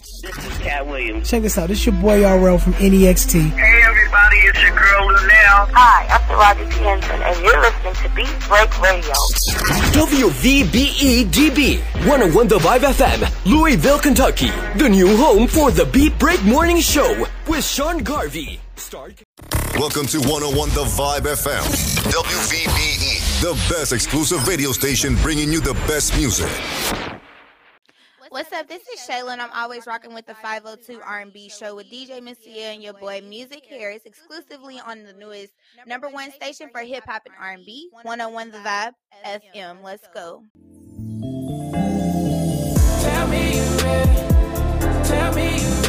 This is Katt Williams. Check this out. This your boy RL from NEXT. Hey everybody, it's your girl Luenell. Hi, I'm Taraji P. Henson, and you're listening to Beat Break Radio. WVBEDB 101 The Vibe FM, Louisville, Kentucky. The new home for the Beat Break Morning Show with Sean Garvey. Start. Welcome to 101 The Vibe FM. WVBE, the best exclusive radio station bringing you the best music. What's up? This is Shayla, and I'm always rocking with the 502 R&B show with DJ Missy and your boy Musick Harris, exclusively on the newest number one station for hip hop and R&B, 101 The Vibe FM. Let's go. Tell me you. Tell me you.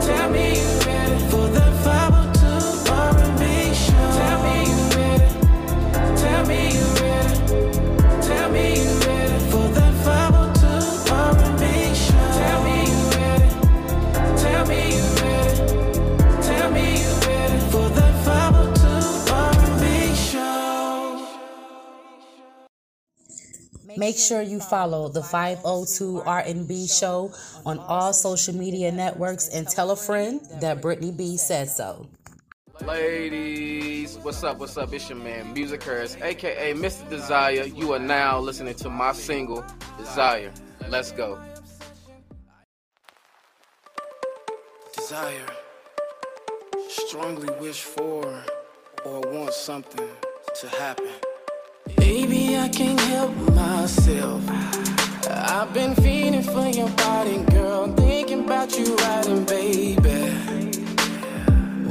Tell me you for the 502 R&B show. Tell me you. Tell me you. Tell me Make sure you follow the 502 R&B show on all social media networks and tell a friend that Brittany B said so. Ladies, what's up? What's up? It's your man, Musick Harris, aka Mr. Desire. You are now listening to my single, Desire. Let's go. desire, strongly wish for or want something to happen. Baby, I can't help myself. I've been feeling for your body, girl. Thinking about you riding, baby.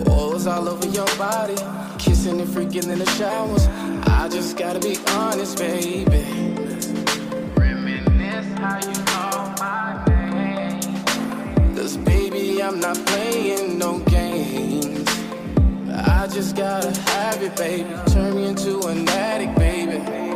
Oils all over your body, kissing and freaking in the showers. I just gotta be honest, baby. Reminisce how you call my name. Cause baby, I'm not playing no. I just gotta have it, baby. Turn me into an addict, baby.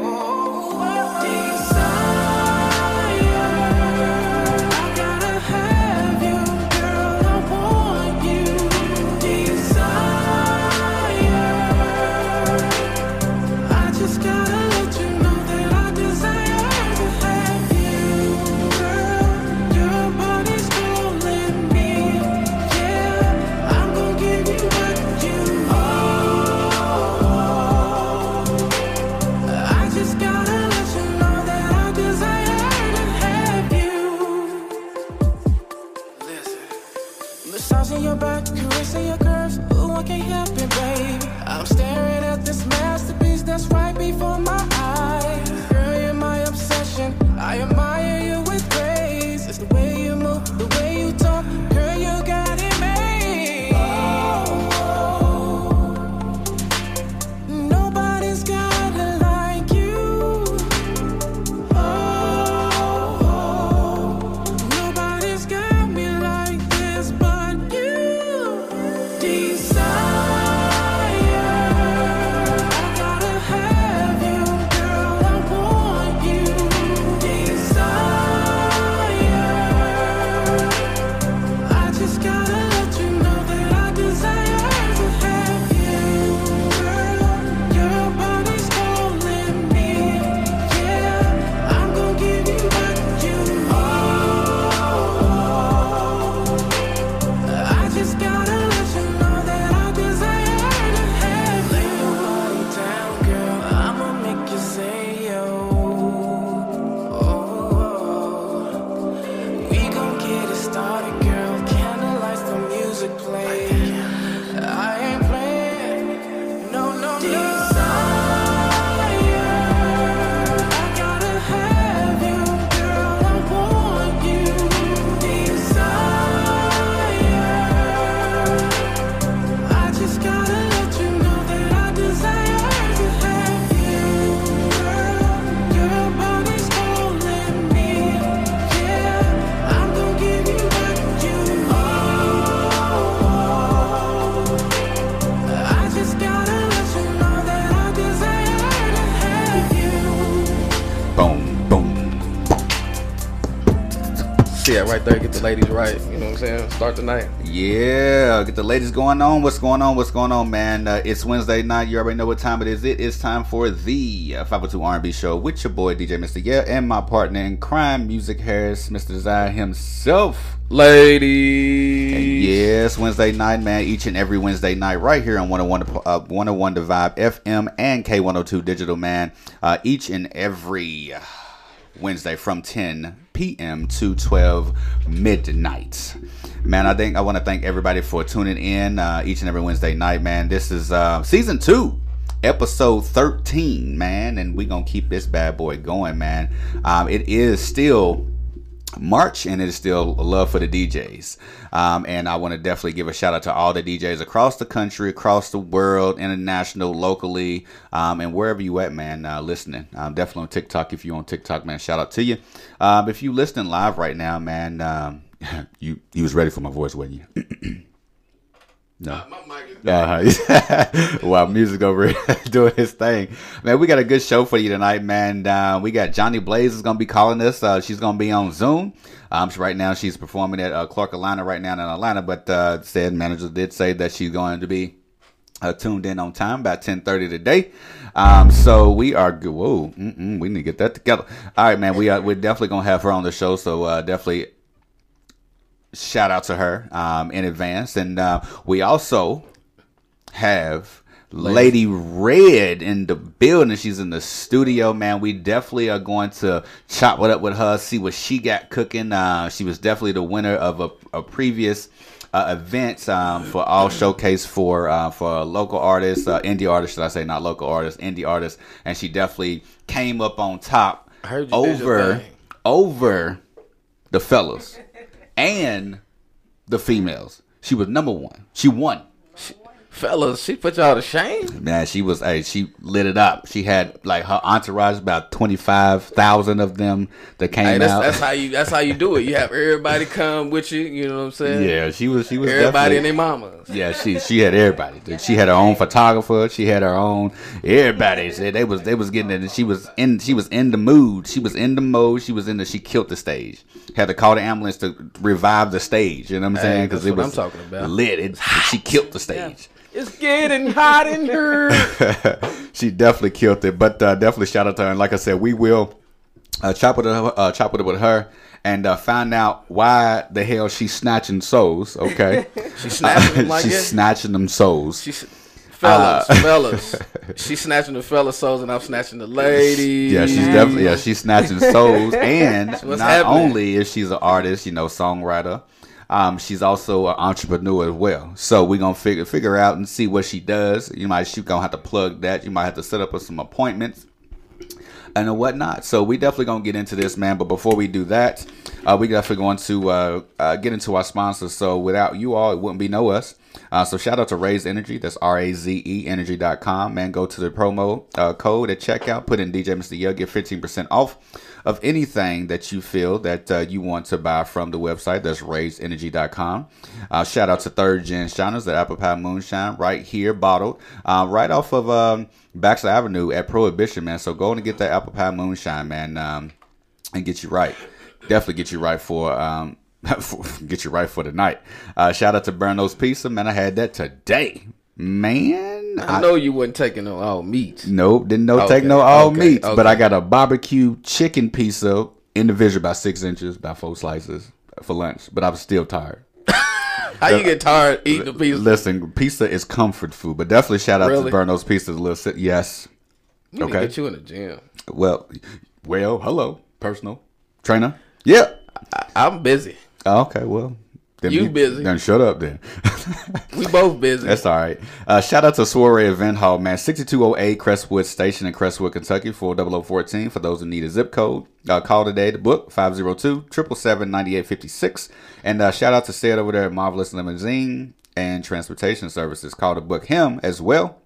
That right there. Get the ladies right. You know what I'm saying? Start the night. Yeah, get the ladies going on. What's going on? What's going on, man? Uh, it's Wednesday night. You already know what time it is. It is time for the uh, 502 R&B show with your boy DJ Mr. Yeah and my partner in crime, Musick Harris, Mr. Desire himself. Ladies. And yes, Wednesday night, man. Each and every Wednesday night, right here on 101, uh, 101 The Vibe FM and K102 Digital, man. Uh, each and every Wednesday from 10 p.m. to 12 midnight. Man, I think I want to thank everybody for tuning in uh, each and every Wednesday night, man. This is uh, season two episode 13 man and we gonna keep this bad boy going man um, it is still March, and it is still love for the DJs. Um, and I want to definitely give a shout out to all the DJs across the country, across the world, international, locally, um, and wherever you at, man, uh, listening. Um, definitely on TikTok. If you on TikTok, man, shout out to you. Um, if you listening live right now, man, um, you you was ready for my voice, wasn't you? No. Uh, huh. wow, music over here doing his thing. Man, we got a good show for you tonight, man. Uh, we got Jhonni Blaze is going to be calling us. Uh, she's going to be on Zoom. Um, she, right now, she's performing at uh, Clark Atlanta right now in Atlanta, but uh, said manager did say that she's going to be uh, tuned in on time about 10.30 today. Um, so we are good. Whoa, we need to get that together. All right, man, we are, we're definitely going to have her on the show, so uh, definitely shout out to her um, in advance. And uh, we also have Lady Redd in the building. She's in the studio, man. We definitely are going to chop it up with her, see what she got cooking. Uh, she was definitely the winner of a, a previous uh, event um, for all showcase for uh, for local artists, uh, indie artists, should I say, not local artists, indie artists, and she definitely came up on top over over the fellas and the females. She was number one. She won. Fellas, she put y'all to shame. Man, she was. Hey, she lit it up. She had like her entourage, about twenty five thousand of them that came Hey, that's, out. that's how you. That's how you do it. You have everybody come with you. You know what I'm saying? yeah, she was. She was Everybody and their mamas. Yeah, she she had everybody. She had her own photographer. She had her own everybody. They was they was getting it. And she was in she was in the mood. She was in the mode. She was in the. She killed the stage. Had to call the ambulance to revive the stage. You know what I'm saying? Because that's it was I'm talking about. lit. It, she killed the stage. It's getting hot in here. she definitely killed it. But uh, definitely shout out to her. And like I said, we will uh, chop with her, uh, chop with it with her, and uh, find out why the hell she's snatching souls. Okay, She snatching like she's snatching them souls. She, fellas, Uh, fellas. She's snatching the fellas' souls, and I'm snatching the ladies. Yeah, she's definitely yeah she's snatching souls, and not happening? only is she's an artist, you know, songwriter, um, she's also an entrepreneur as well. So we're gonna figure figure out and see what she does. You might she gonna have to plug that. You might have to set up some appointments and whatnot. So we definitely gonna get into this, man. But before we do that, uh, we definitely going to uh, uh, get into our sponsors. So without you all, it wouldn't be no us. Uh, so shout out to Raze Energy. That's R A Z E Energy.com. Man, go to the promo uh, code at checkout. Put in DJ Mr. Yeah. Get fifteen percent off of anything that you feel that uh, you want to buy from the website. That's RazeEnergy.com. Shout out to Third Gen Shiners, that Apple Pie Moonshine, right here, bottled, right off of um, Baxter Avenue at Prohibition, man. So go and get that Apple Pie Moonshine, man, um, and get you right. Definitely get you right for. Um, get you right for the night. Uh, shout out to Burno's Pizza, man. I had that today, man. I know you wasn't taking no all meat. Nope, didn't no Okay, take no all okay, meats, but. I got a barbecue chicken pizza individual about six inches, about four slices for lunch. But I was still tired. How you get tired eating the pizza? Listen, pizza is comfort food, but definitely shout out Really? to Burno's Pizza. Little si- yes, You okay. get you in the gym. well, well, hello, personal trainer. Yeah. I'm busy. Oh, okay, well, then You busy. Then shut up, then. We both busy. That's all right. Uh, shout out to Soiree Event Hall, man. 6208 Crestwood Station in Crestwood, Kentucky, 40014. For those who need a zip code, uh, call today to book 502 777 9856. And uh, shout out to Sid over there at Marvelous Limousine and Transportation Services. Call to book him as well.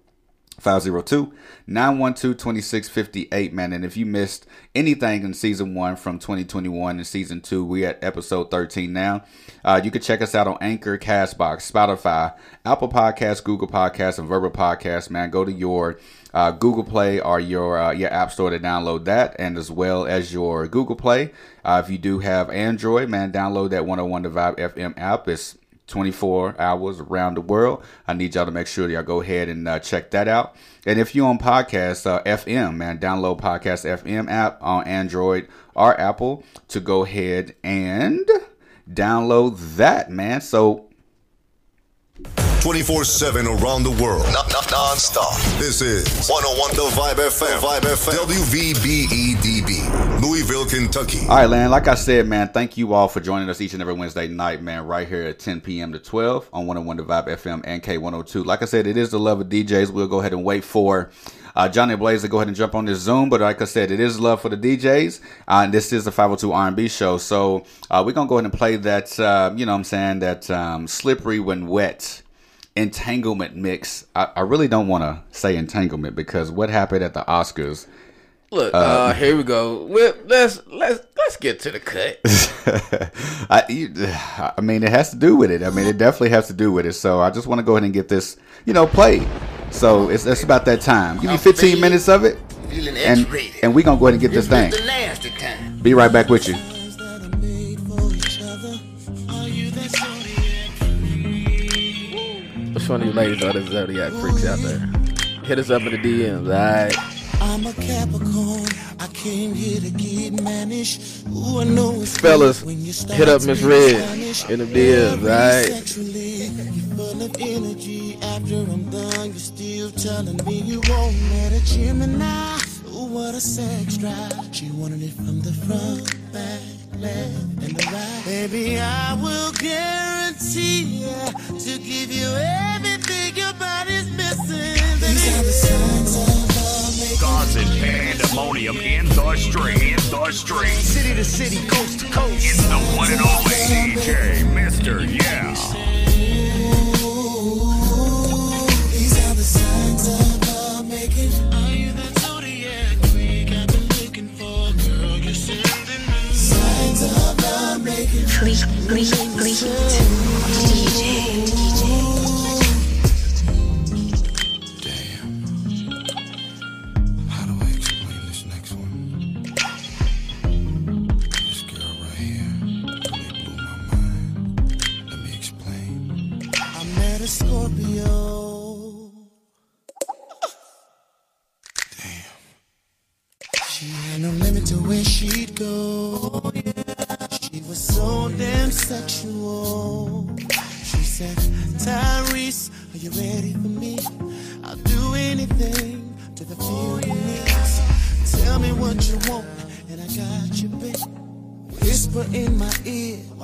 502 912 2658, man. And if you missed anything in season one from 2021 and season two, we at episode 13 now. Uh, you can check us out on Anchor, Castbox, Spotify, Apple Podcasts, Google Podcasts, and Verbal Podcasts, man. Go to your uh, Google Play or your uh, your App Store to download that, and as well as your Google Play. Uh, if you do have Android, man, download that 101 The Vibe FM app. It's 24 hours around the world. I need y'all to make sure y'all go ahead and uh, check that out. And if you're on podcast uh, FM, man, download podcast FM app on Android or Apple to go ahead and download that, man. So 24 7 around the world. Non stop. This is 101 The Vibe FM. Vibe FM. WVBEDB. Louisville, Kentucky. All right, man. Like I said, man, thank you all for joining us each and every Wednesday night, man, right here at 10 p.m. to 12 on 101 The Vibe FM and K102. Like I said, it is the love of DJs. We'll go ahead and wait for uh, Jhonni Blaze to go ahead and jump on this Zoom. But like I said, it is love for the DJs. Uh, and this is the 502 R&B show. So uh, we're going to go ahead and play that, uh, you know what I'm saying, that um, Slippery When Wet entanglement mix. I, I really don't want to say entanglement because what happened at the Oscars – Look, uh, uh, here we go. Well, let's let's let's get to the cut. I, you, I mean, it has to do with it. I mean, it definitely has to do with it. So I just want to go ahead and get this, you know, played. So it's it's about that time. Give me 15 minutes of it, and and we gonna go ahead and get this thing. Be right back with you. Which one of you ladies are the zodiac freaks out there? Hit us up in the DMs, alright? I'm a Capricorn. I came here to get managed. Ooh, I know it's Fellas, hit up Miss Redd in the DMs, right? You're full of energy. After I'm done, you're still telling me you won't let a Gemini. Ooh, what a sex drive. She wanted it from the front, back, left, and the right. Baby, I will guarantee ya to give you everything your body's missing. These are the signs of causing pandemonium in the street, in the street. City to city, coast to coast. It's the one and only DJ, Mr. Yeah. These are the signs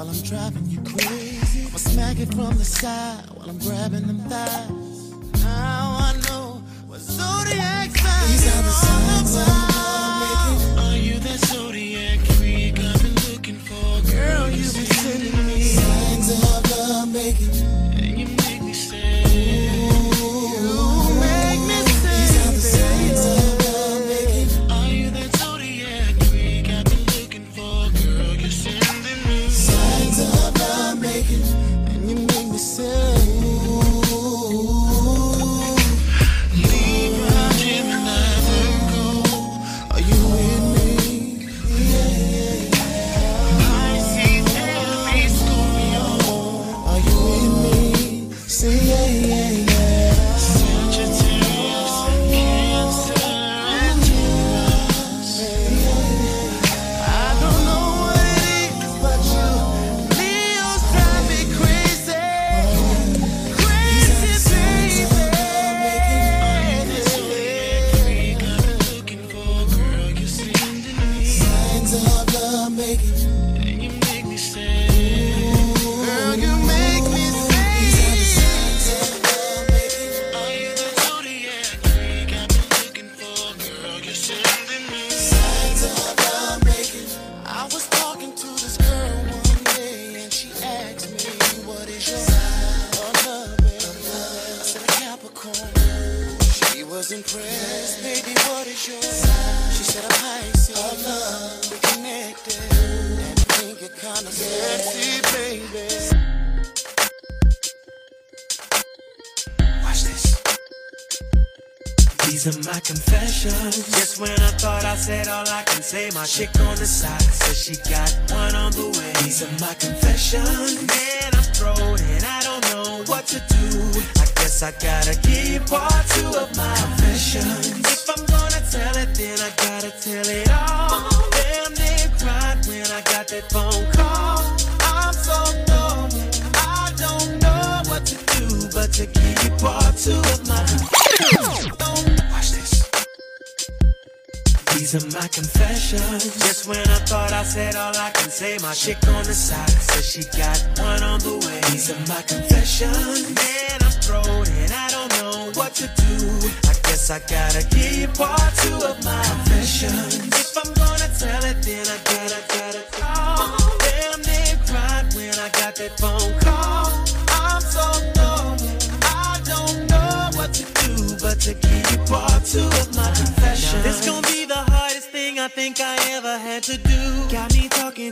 while I'm driving you crazy. I'ma smack it from the side while I'm grabbing them thighs. Now I know what zodiac signs are the signs Are my confessions. Just when I thought I said all I can say, my chick on the side says she got one on the way. These are my confessions. Man, I'm thrown and I don't know what to do. I guess I gotta give you part two of my confessions. If I'm gonna tell it, then I gotta, gotta call. Damn, they cried when I got that phone call. I'm so dumb. I don't know what to do, but to give you part two of my confession. This gonna be the hardest thing I think I ever had to do.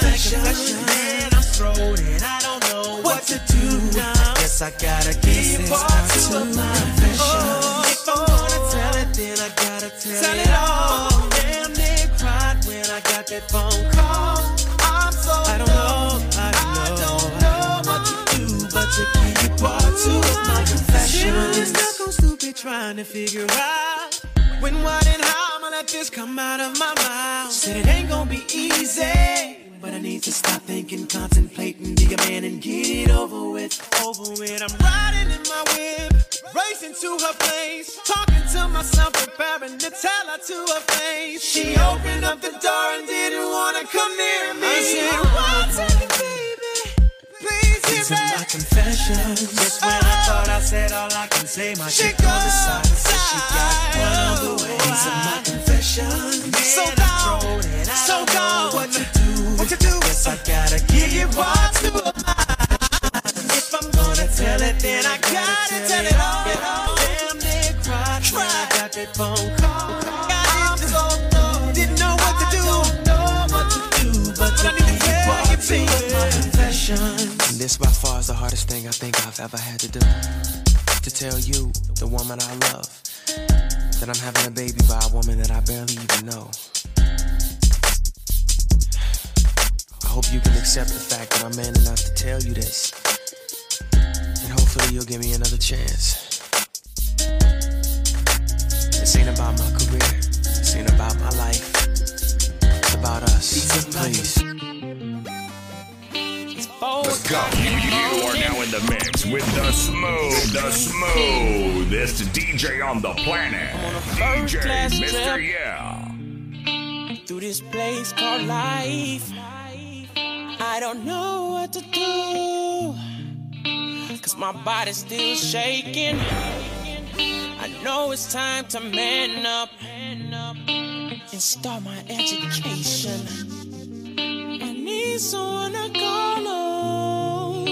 confessions. Man, I'm thrown and I don't know what to do now. I guess I gotta give you part two of my confessions. If I'm gonna tell it, then I gotta tell, it all. Damn, they cried when I got that phone call. I'm so I don't know, I don't know know what to do, but to give you part two of my confessions. Still stuck on stupid trying to figure out when, what, and how I'ma let this come out of my mouth. Said it ain't gonna be easy. But I need to stop thinking, contemplating, be a man and get it over with. Over with. I'm riding in my whip, racing to her place, talking to myself, preparing to tell her to her face. She opened up the door and didn't wanna come near me. I said, "One second, baby, please hear me." These are my confessions. Just when I oh. thought I said all I can say, my chick on the side said she got one on the way. My confessions. So gone, so gone. What to do? What to do? Guess I gotta give you two of mine. If I'm gonna tell it, then I gotta tell it all. And this by far is the hardest thing I think I've ever had to do. To tell you, the woman I love, that I'm having a baby by a woman that I barely even know. I hope you can accept the fact that I'm man enough to tell you this. And hopefully you'll give me another chance. This ain't about my career. This ain't about my life. It's about us. Please. Let's go. You, you are now in the mix with the smooth, the smoothest DJ on the planet. DJ Mr. Yeah. through this place called life. I don't know what to do. Cause my body's still shaking. I know it's time to man up and start my education. Need someone to call.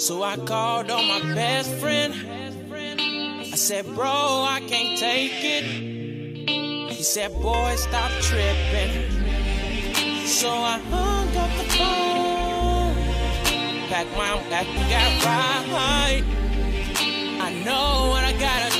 So I called on my best friend. I said, Bro, I can't take it. He said, boy, stop tripping. So I hung up the phone, packed my back got right. I know what I gotta do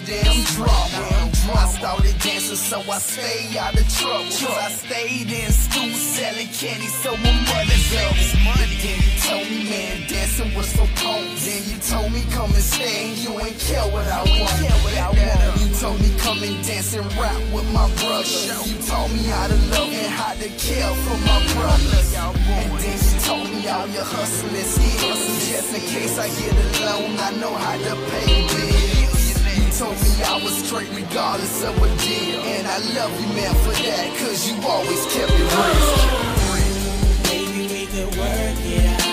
damn drama. I started dancing, so I stay out of trouble. I stayed in school selling candy, so my mother helped. Then you told me, man, dancing was so cold. Then you told me, come and stay, and you ain't care what I want. You told me, come and dance and rap with my brothers. You taught me how to love and how to care for my brothers. And then you told me all your hustling skills. Just in case I get alone, I know how to pay bills told me I was straight regardless of a deal. And I love you, man, for that, cause you always kept it real. Maybe we could work it out.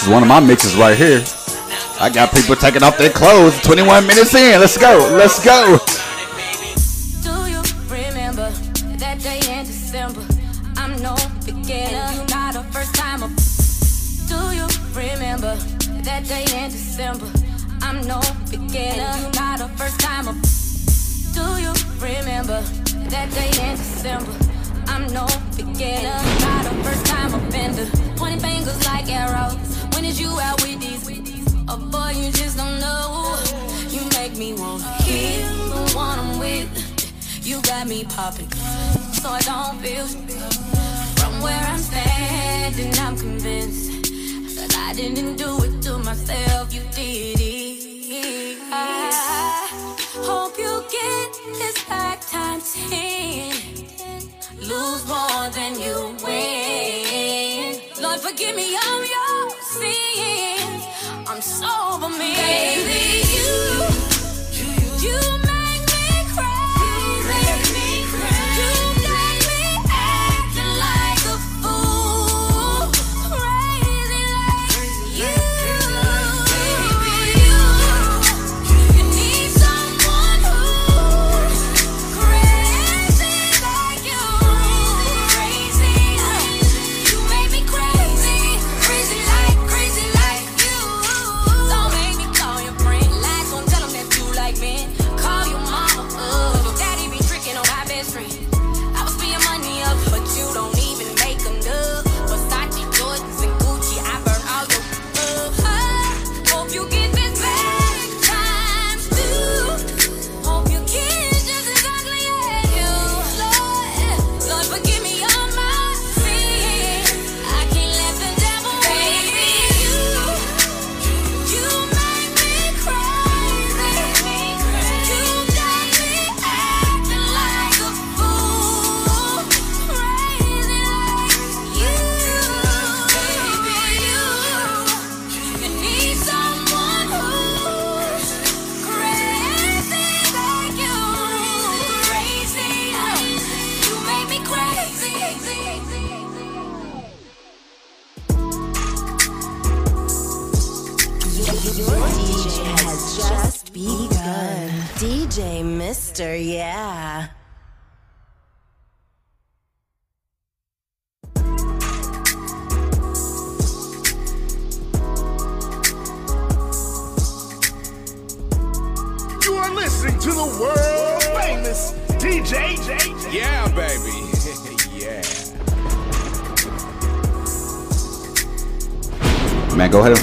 This is one of my mixes right here. I got people taking off their clothes. 21 minutes in. Let's go. Let's go. do it to myself, you did it. I hope you get this back times 10. Lose more than you win. Lord, forgive me of your sins. I'm sober, me, Baby, you, you, you.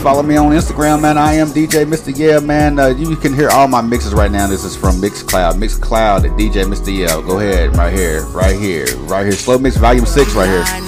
Follow me on Instagram, man. I am DJ Mr. Yeah, man. Uh, you, can hear all my mixes right now. This is from Mixcloud. Mixcloud at DJ Mr. Yeah. Go ahead, right here, right here, right here. Slow Mix Volume 6 right here.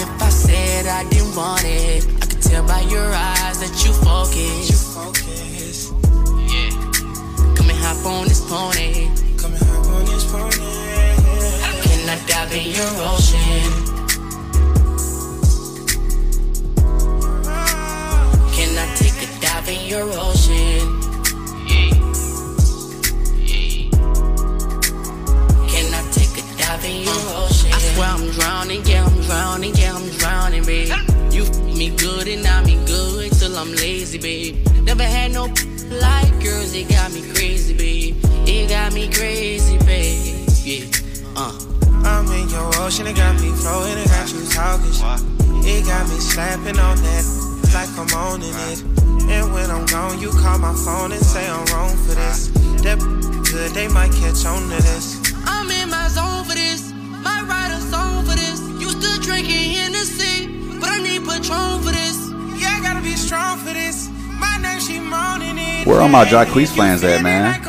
my Jacquees plans at, man?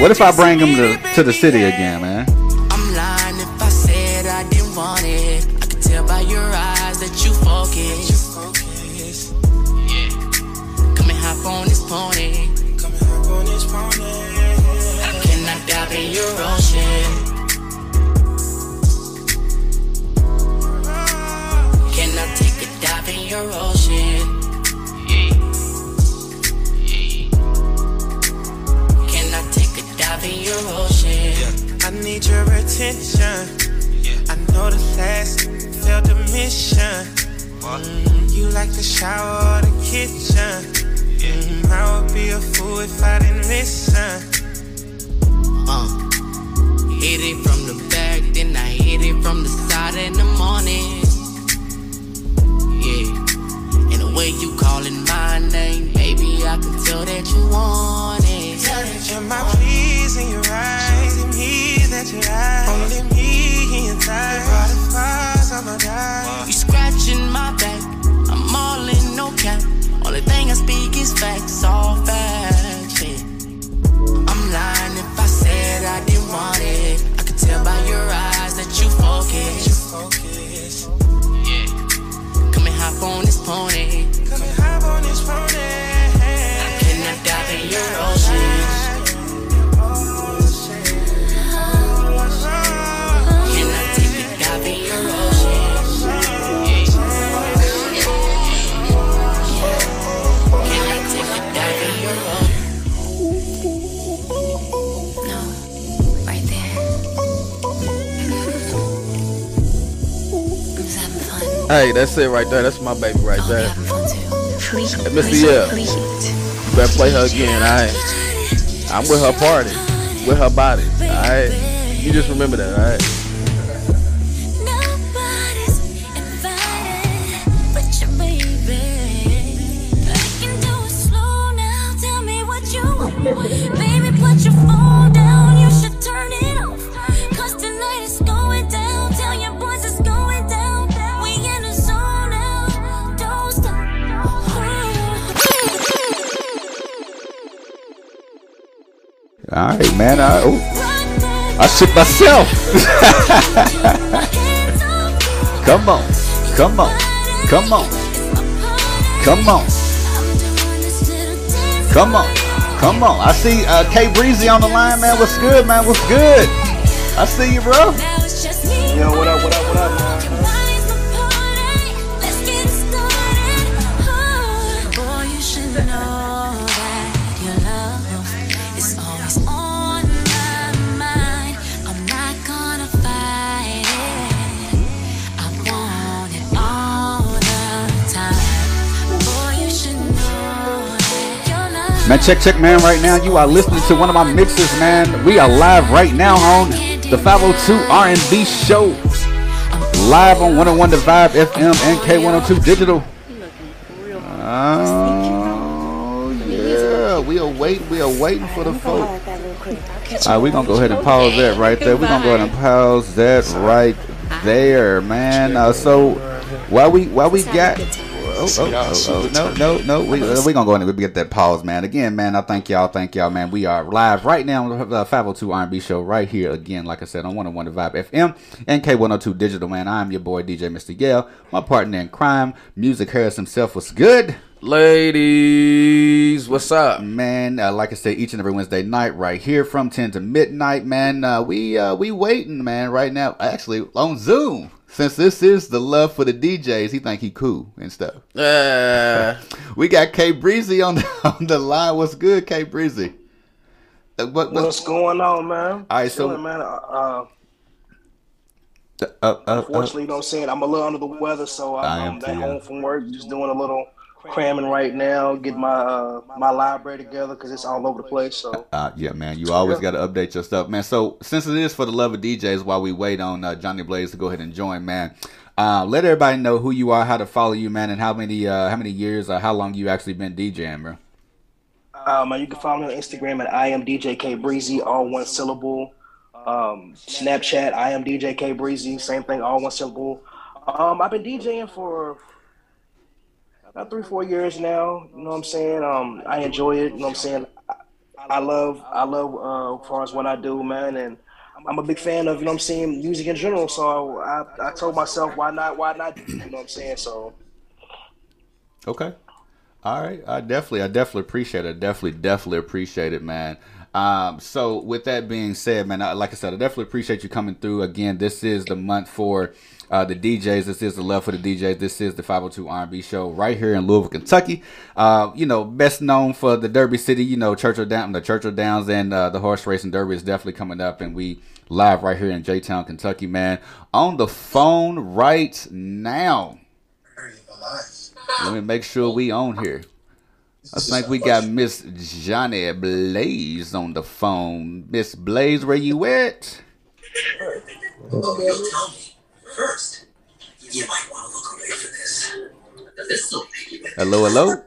What if I bring him to, to the city again, man? That's it right there. That's my baby right there. Hey, Mr. Yeah, you better play her again. I. I'm with her party, with her body. All right, you just remember that. All right. myself. come on, come on, come on, come on, come on, come on. I see uh, K Breezy on the line, man. What's good, man? What's good? I see you, bro. check, check, man. Right now, you are listening to one of my mixes, man. We are live right now on the 502 R&B Show, live on 101 The Vibe FM and K102 Digital. Oh yeah, we are waiting. We are waiting for the folks. All right, uh, we're gonna go ahead and pause that right there. We're gonna go ahead and pause that right there, man. Uh, so while we while we got Oh, oh, oh, oh, no, no, no. We we gonna go in and we get that pause, man. Again, man. I thank y'all, thank y'all, man. We are live right now on the uh, 502 R&B show right here again. Like I said, on 101 The Vibe FM and K102 Digital, man. I'm your boy DJ Mr. Yeah, my partner in crime, Musick Harris himself. Was good. Ladies, what's up, man? Uh, like I said, each and every Wednesday night, right here from ten to midnight, man. Uh, we uh, we waiting, man. Right now, actually on Zoom. Since this is the love for the DJs, he think he cool and stuff. Uh, we got K Breezy on the, on the line. What's good, K Breezy? Uh, what, What's going on, man? All right, so- Chilling, man. Uh, Uh, uh, uh, unfortunately, you know what I'm saying? I'm a little under the weather, so I I'm, am I'm too, home from work, just doing a little cramming right now, get my uh, my library together because it's all over the place. So Uh, yeah, man. You always got to update your stuff, man. So since it is for the love of DJs, while we wait on uh, Jhonni Blaze to go ahead and join, man, uh, let everybody know who you are, how to follow you, man, and how many uh, how many years or how long you actually been DJing, bro. Um, you can follow me on Instagram at I am DJ K Breezy, all one syllable. Um, Snapchat, I am DJ K Breezy, same thing, all one syllable. Um, I've been DJing for about three, four years now. You know what I'm saying? Um, I enjoy it. You know what I'm saying? I, I love, I love uh, as far as what I do, man, and I'm a big fan of you know what I'm saying music in general. So I, I told myself, why not? Why not? You know what I'm saying? So Okay. All right. I definitely, I definitely appreciate it. Definitely, definitely appreciate it, man. Um, so with that being said, man, I, like I said, I definitely appreciate you coming through again. This is the month for uh, the DJs. This is the love for the DJs. This is the 502 R&B show right here in Louisville, Kentucky. Uh, you know, best known for the Derby City. You know, Churchill Down, the Churchill Downs, and uh, the horse racing Derby is definitely coming up, and we live right here in J Town, Kentucky, man. On the phone right now. Let me make sure we on here. I think we got Miss Jhonni Blaze on the phone. Miss Blaze, where you at? First, you might want to look away for this. This will make you Hello, hello.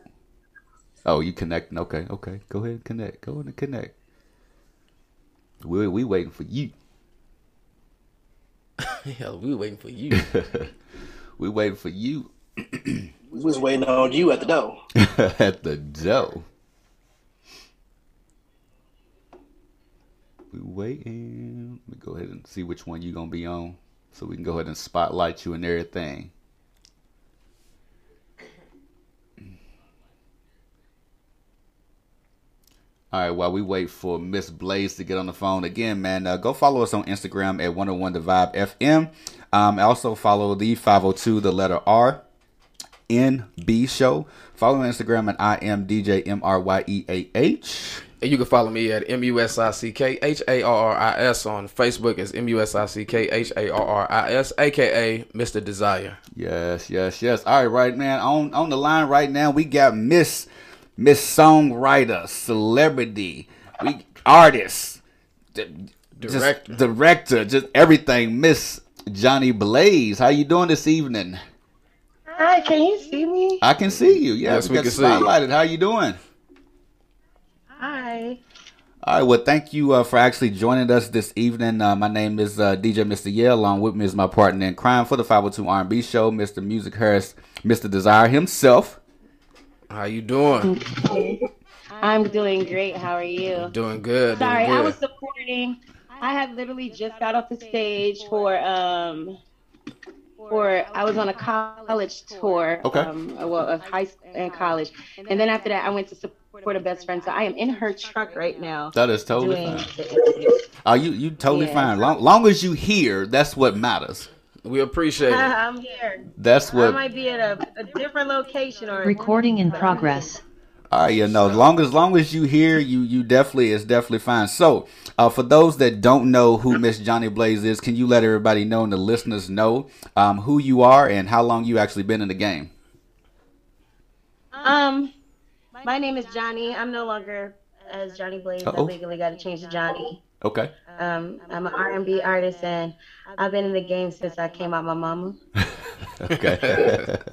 Oh, you connecting? Okay, okay. Go ahead, and connect. Go ahead and connect. We we waiting for you. Hell, we waiting for you. we waiting for you we was waiting on you at the door. at the dough. We waiting. Let me go ahead and see which one you gonna be on, so we can go ahead and spotlight you and everything. All right, while we wait for Miss Blaze to get on the phone again, man, uh, go follow us on Instagram at 101 The Vibe FM. Um, also follow the 502 the letter R NB show. Follow on Instagram at I am DJ M R Y E A H. And you can follow me at M U S I C K H A R R I S on Facebook as M U S I C K H A R R I S, aka Mr. Desire. Yes, yes, yes. All right, right, man. On on the line right now, we got Miss Miss Songwriter, celebrity, we artist, d- just Director. director, just everything. Miss Jhonni Blaze, how you doing this evening? Hi, can you see me? I can see you. Yeah, Yes, we we got can see. spotlighted. How you doing? Hi. All right. Well, thank you uh, for actually joining us this evening. Uh, my name is uh, DJ Mr. Yeah. Along with me is my partner in crime for the 502 R&B show, Mr. Musick Harris, Mr. Desire himself. How you doing? I'm doing great. How are you? Doing good. Doing Sorry, I was supporting. I had literally just got off the stage for um for I was on a college tour. Okay. Um, well, of high school and college, and then after that, I went to support a best friend. So I am in her truck right now. That is totally doing fine. the. Oh, you you totally Yeah. fine. Long, long as you here, that's what matters. We appreciate it. I'm here. That's what. I might be at a, a different location or Recording in progress. All right, you know, long as long as you here, you you definitely is definitely fine. So, uh, for those that don't know who Miss Jhonni Blaze is, can you let everybody know and the listeners know um, who you are and how long you actually been in the game? Um, my name is Jhonni. I'm no longer as Jhonni Blaze. I legally got to change to Jhonni. Okay. Um, I'm an R&B artist, and I've been in the game since I came out my mama. Okay.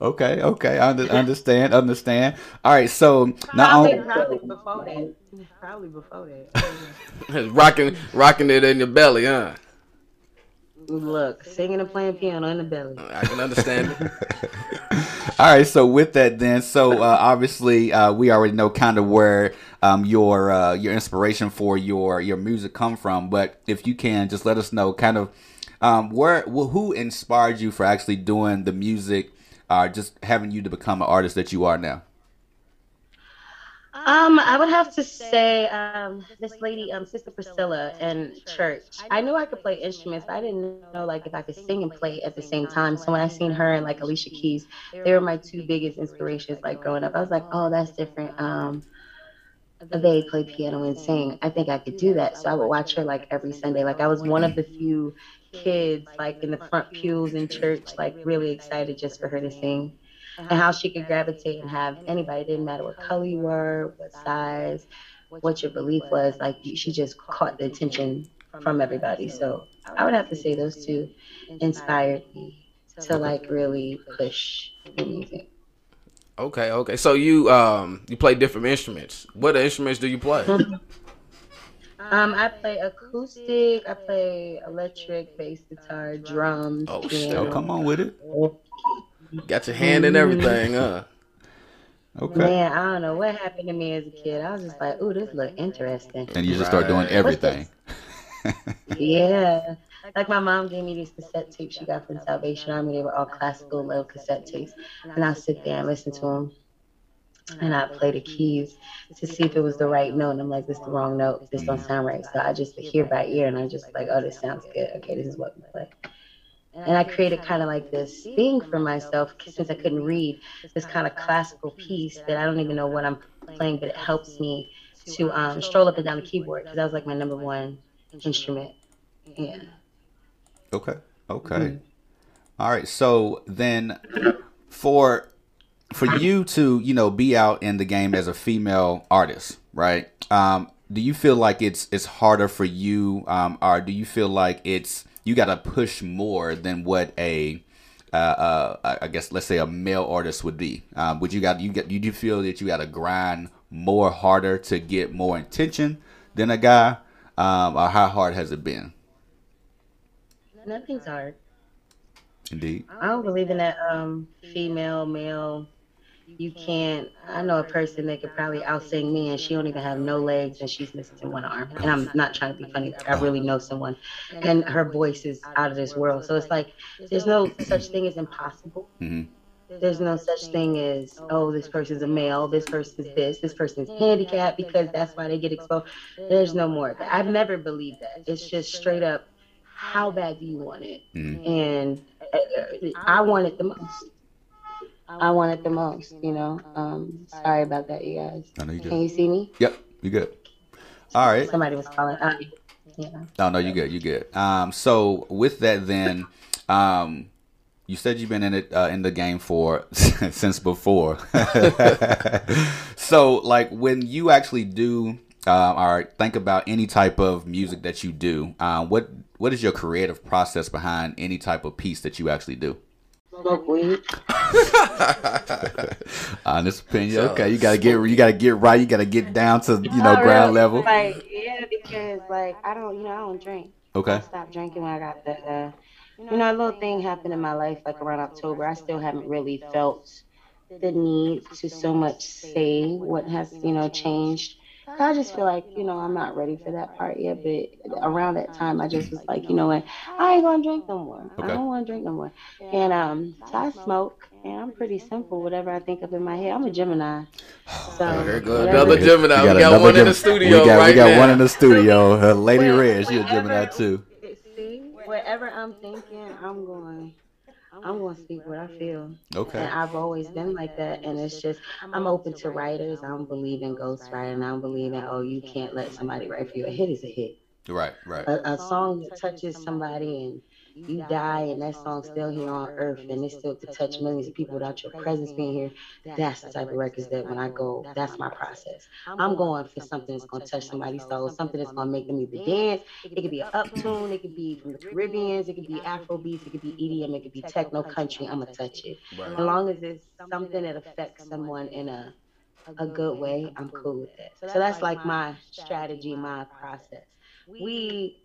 Okay, okay, I under, understand, understand. All right, so not Probably, only probably before that. Probably before that. rocking, rocking it in your belly, huh? Look, singing and playing piano in the belly. I can understand. All right, so with that, then, so uh, obviously uh, we already know kind of where um, your uh, your inspiration for your your music come from. But if you can, just let us know kind of um, where wh- who inspired you for actually doing the music, uh, just having you to become an artist that you are now. Um, I would have to say, um, this lady, um, Sister Priscilla in church. I knew I could play instruments, but I didn't know like if I could sing and play at the same time. So when I seen her and like Alicia Keys, they were my two biggest inspirations. Like growing up, I was like, oh, that's different. Um, they play piano and sing. I think I could do that. So I would watch her like every Sunday. Like I was one of the few kids like in the front pews in church, like really excited just for her to sing and how she could gravitate and have anybody. It didn't matter what color you were, what size, what your belief was. Like she just caught the attention from everybody. So I would have to say those two inspired me to like really push the music. Okay, okay. So you um you play different instruments. What instruments do you play? Um, I play acoustic, I play electric, bass guitar, drums. Oh, piano. Oh, come on with it. Got your hand in mm-hmm. everything, huh? Okay. Man, I don't know what happened to me as a kid. I was just like, "Ooh, this look interesting." And you just start doing everything. Yeah. Like my mom gave me these cassette tapes she got from Salvation Army. They were all classical little cassette tapes. And I'll sit there and listen to them. And I play the keys to see if it was the right note. And I'm like, this is the wrong note. This don't mm. sound right. So I just hear by ear and I'm just like, oh, this sounds good. Okay, this is what we play. And I created kind of like this thing for myself since I couldn't read, this kind of classical piece that I don't even know what I'm playing, but it helps me to um, stroll up and down the keyboard because that was like my number one instrument. Yeah. Okay. Okay. All right. So then, for for you to you know be out in the game as a female artist, right? Um, do you feel like it's it's harder for you, um, or do you feel like it's you got to push more than what a uh, uh, I guess let's say a male artist would be. Um, would you got you get you do feel that you got to grind more harder to get more attention than a guy, um, or how hard has it been? Nothing's hard. Indeed. I don't believe in that um female male. You can't. I know a person that could probably outsing me, and she don't even have no legs, and she's missing one arm. And I'm not trying to be funny. I really know someone, and her voice is out of this world. So it's like there's no such thing as impossible. Mm-hmm. There's no such thing as oh this person's a male, this person's this, this person's handicapped because that's why they get exposed. There's no more. I've never believed that. It's just straight up. How bad do you want it? and uh, I want it the most. I want it the most, you know. Um, sorry about that, you guys. I know you Can you see me? Yep, you good. All right. Somebody was calling. Uh, yeah. No, no, you good. You good. Um, so with that, then, um, you said you've been in it uh, in the game for since before. so, like, when you actually do, uh, or think about any type of music that you do, uh, what what is your creative process behind any type of piece that you actually do? Smoke weed. Honest opinion. Okay, you gotta get you gotta get right. You gotta get down to you know Not ground really. level. Like, yeah, because like I don't, you know, I don't drink. Okay. I stopped drinking when I got the, uh, you know, a little thing happened in my life like around October. I still haven't really felt the need to so much say what has, you know, changed. I just feel like, you know, I'm not ready for that part yet. But around that time, I just was like, you know what, I ain't gonna drink no more. I don't want to drink no more. And um, so I smoke, and I'm pretty simple. Whatever I think of in my head, I'm a Gemini. So Here go whatever- another Gemini. We got, another one in the studio We got, right we got now. one in the studio. Uh, Lady Redd, she a Gemini too. See, whatever I'm thinking, I'm going. I'm going to speak what I feel. Okay. And I've always been like that. And it's just, I'm open to writers. I don't believe in ghostwriting. I don't believe in, oh, you can't let somebody write for you. A hit is a hit. Right, right. A, a song that touches somebody and you die and that song's still here on earth and it still could touch millions of people without your presence being here. That's the type of records that when I go, that's my process. I'm going for something that's gonna touch somebody's soul, something that's gonna make them either dance. It could be an up tune, it could be from the Caribbeans, it could be Afro beats, it could be EDM, it could be techno country. I'm gonna touch it. Right. As long as it's something that affects someone in a a good way, I'm cool with that. So that's like my strategy, my process. We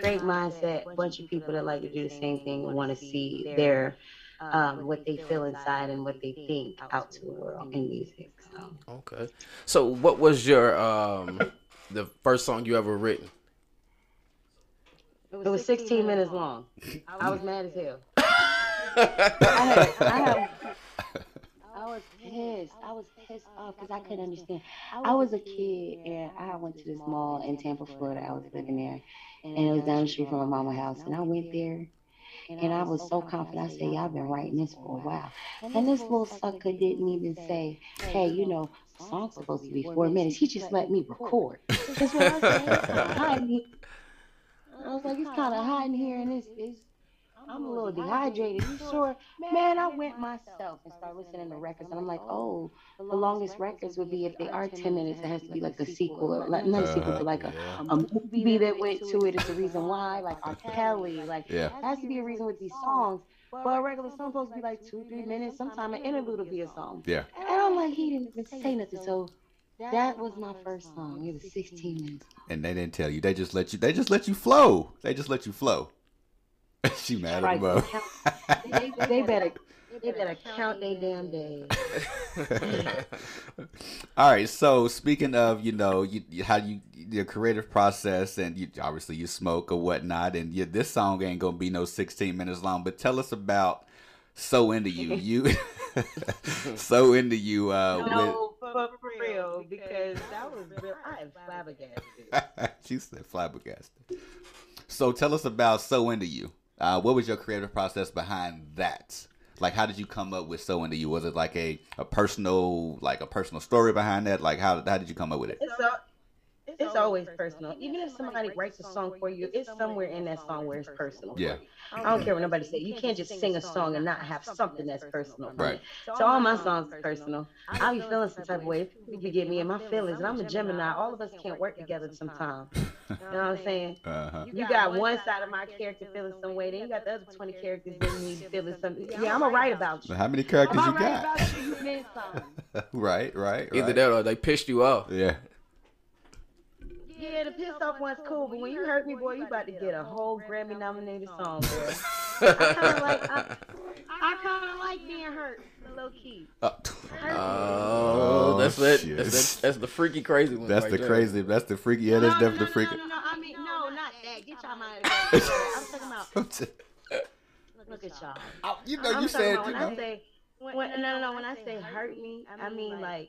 great mindset, bunch of people that like to do the same thing and want to see their um, what they feel inside and what they think out to the world in music. So Okay. So what was your um the first song you ever written? it was 16 minutes long. I was mad as hell. I, had, I, had, I was pissed. I was pissed off because I couldn't understand. I was a kid and I went to this mall in Tampa, Florida. I was living there, and it was down the street from my mama's house. And I went there, and I was so confident. I said, "Y'all been writing this for a while." And this little sucker didn't even say, "Hey, you know." Song's supposed to be four minutes. He just let me record. That's what I said. It's kinda hot in here. I was like, it's kind of hot in here, and it's, it's I'm a little dehydrated. You sure? Man, I went myself and started listening to records, and I'm like, oh, the longest records would be if they are 10 minutes, it has to be like a sequel, or like not a uh, sequel, but like a, a movie that went to it. It's the reason why, like R. Kelly, like Yeah. there has to be a reason with these songs. But a regular song supposed to be like two, three minutes. Sometimes an interlude will be a song. Yeah. And I'm like, he didn't even say nothing. So that was my first song. It was 16 minutes. And they didn't tell you. They just let you. They just let you flow. They just let you flow. she mad at Right, they, they better they better count their damn days. All right. So speaking of, you know, you, you- how you your creative process, and you obviously you smoke or whatnot, and you, this song ain't gonna be no sixteen minutes long. But tell us about "So Into You." You so into you. Uh, No, for real, because that was real. I am flabbergasted. she said flabbergasted. So tell us about "So Into You." Uh, what was your creative process behind that? Like, how did you come up with "So Into You"? Was it like a, a personal, like a personal story behind that? Like, how how did you come up with it? It's, it's always personal. Even if somebody writes a song for you, it's somewhere in that song where it's personal. Yeah. I don't care what nobody says. You can't just sing a song and not have something that's personal. Right. So all my songs are personal. I'll be feeling some type of way. People be getting me in my feelings, and I'm a Gemini. All of us can't work together sometimes. You know what I'm saying? Uh-huh. You got one side of my character feeling some way, then you got the other 20 characters in me feeling something. Yeah, I'm gonna write about you. How many characters you got? about you. You meant something. right, right, Either that or they pissed you off. Yeah. Yeah, the pissed off one's cool, but when you hurt me, boy, you about to get a whole Grammy nominated song, boy. I kind of like, I, I kind of like being hurt, low key. Uh, oh, that's oh, it. shit. That's, that's the freaky crazy one. That's right the there. crazy. That's the freaky. Yeah, that's definitely the freaky. No, no, I mean, no, not that. Get y'all mind out of it. I'm talking about. Look at y'all. Oh, you know, I'm you talking said, about you when know. I say, when, no, no, no. When I say hurt me, I mean like.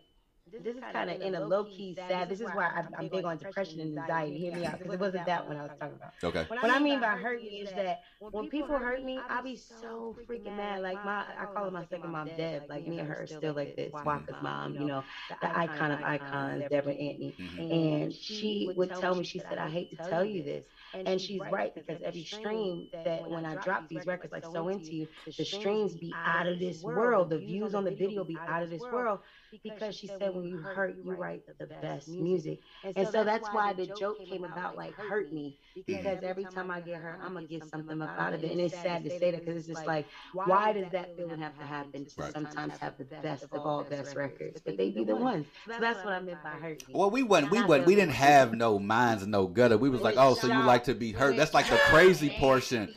This is kind of in a low key sad. This is why I'm, I'm big on depression and anxiety. Hear me out, because it wasn't that one I was talking about. Okay. What I mean by hurt me is that when people hurt me, I be so freaking mad. Like my, I call her my second mom, Deb. Like me and her are still like this. Waka's mom, you know, the icon of icons, Debra Antney. And she would tell me, she said, I hate to tell you this. And she's right because every stream that when I drop these records, like So Into You, the streams be out of this world. The views on the video be out of this world because she said when you hurt, you write the best music. And so that's why the joke came about, like hurt me, because every time I get hurt, I'm gonna get something up out of it. And it's sad to say that because it's just like, why does that feeling have to happen to sometimes have the best of all best records? But they be the ones. So that's what I meant by hurt me. Well, we wasn't. We wasn't. We didn't have no minds and no gutter. We was like, oh, so you like to be hurt? That's like the crazy portion.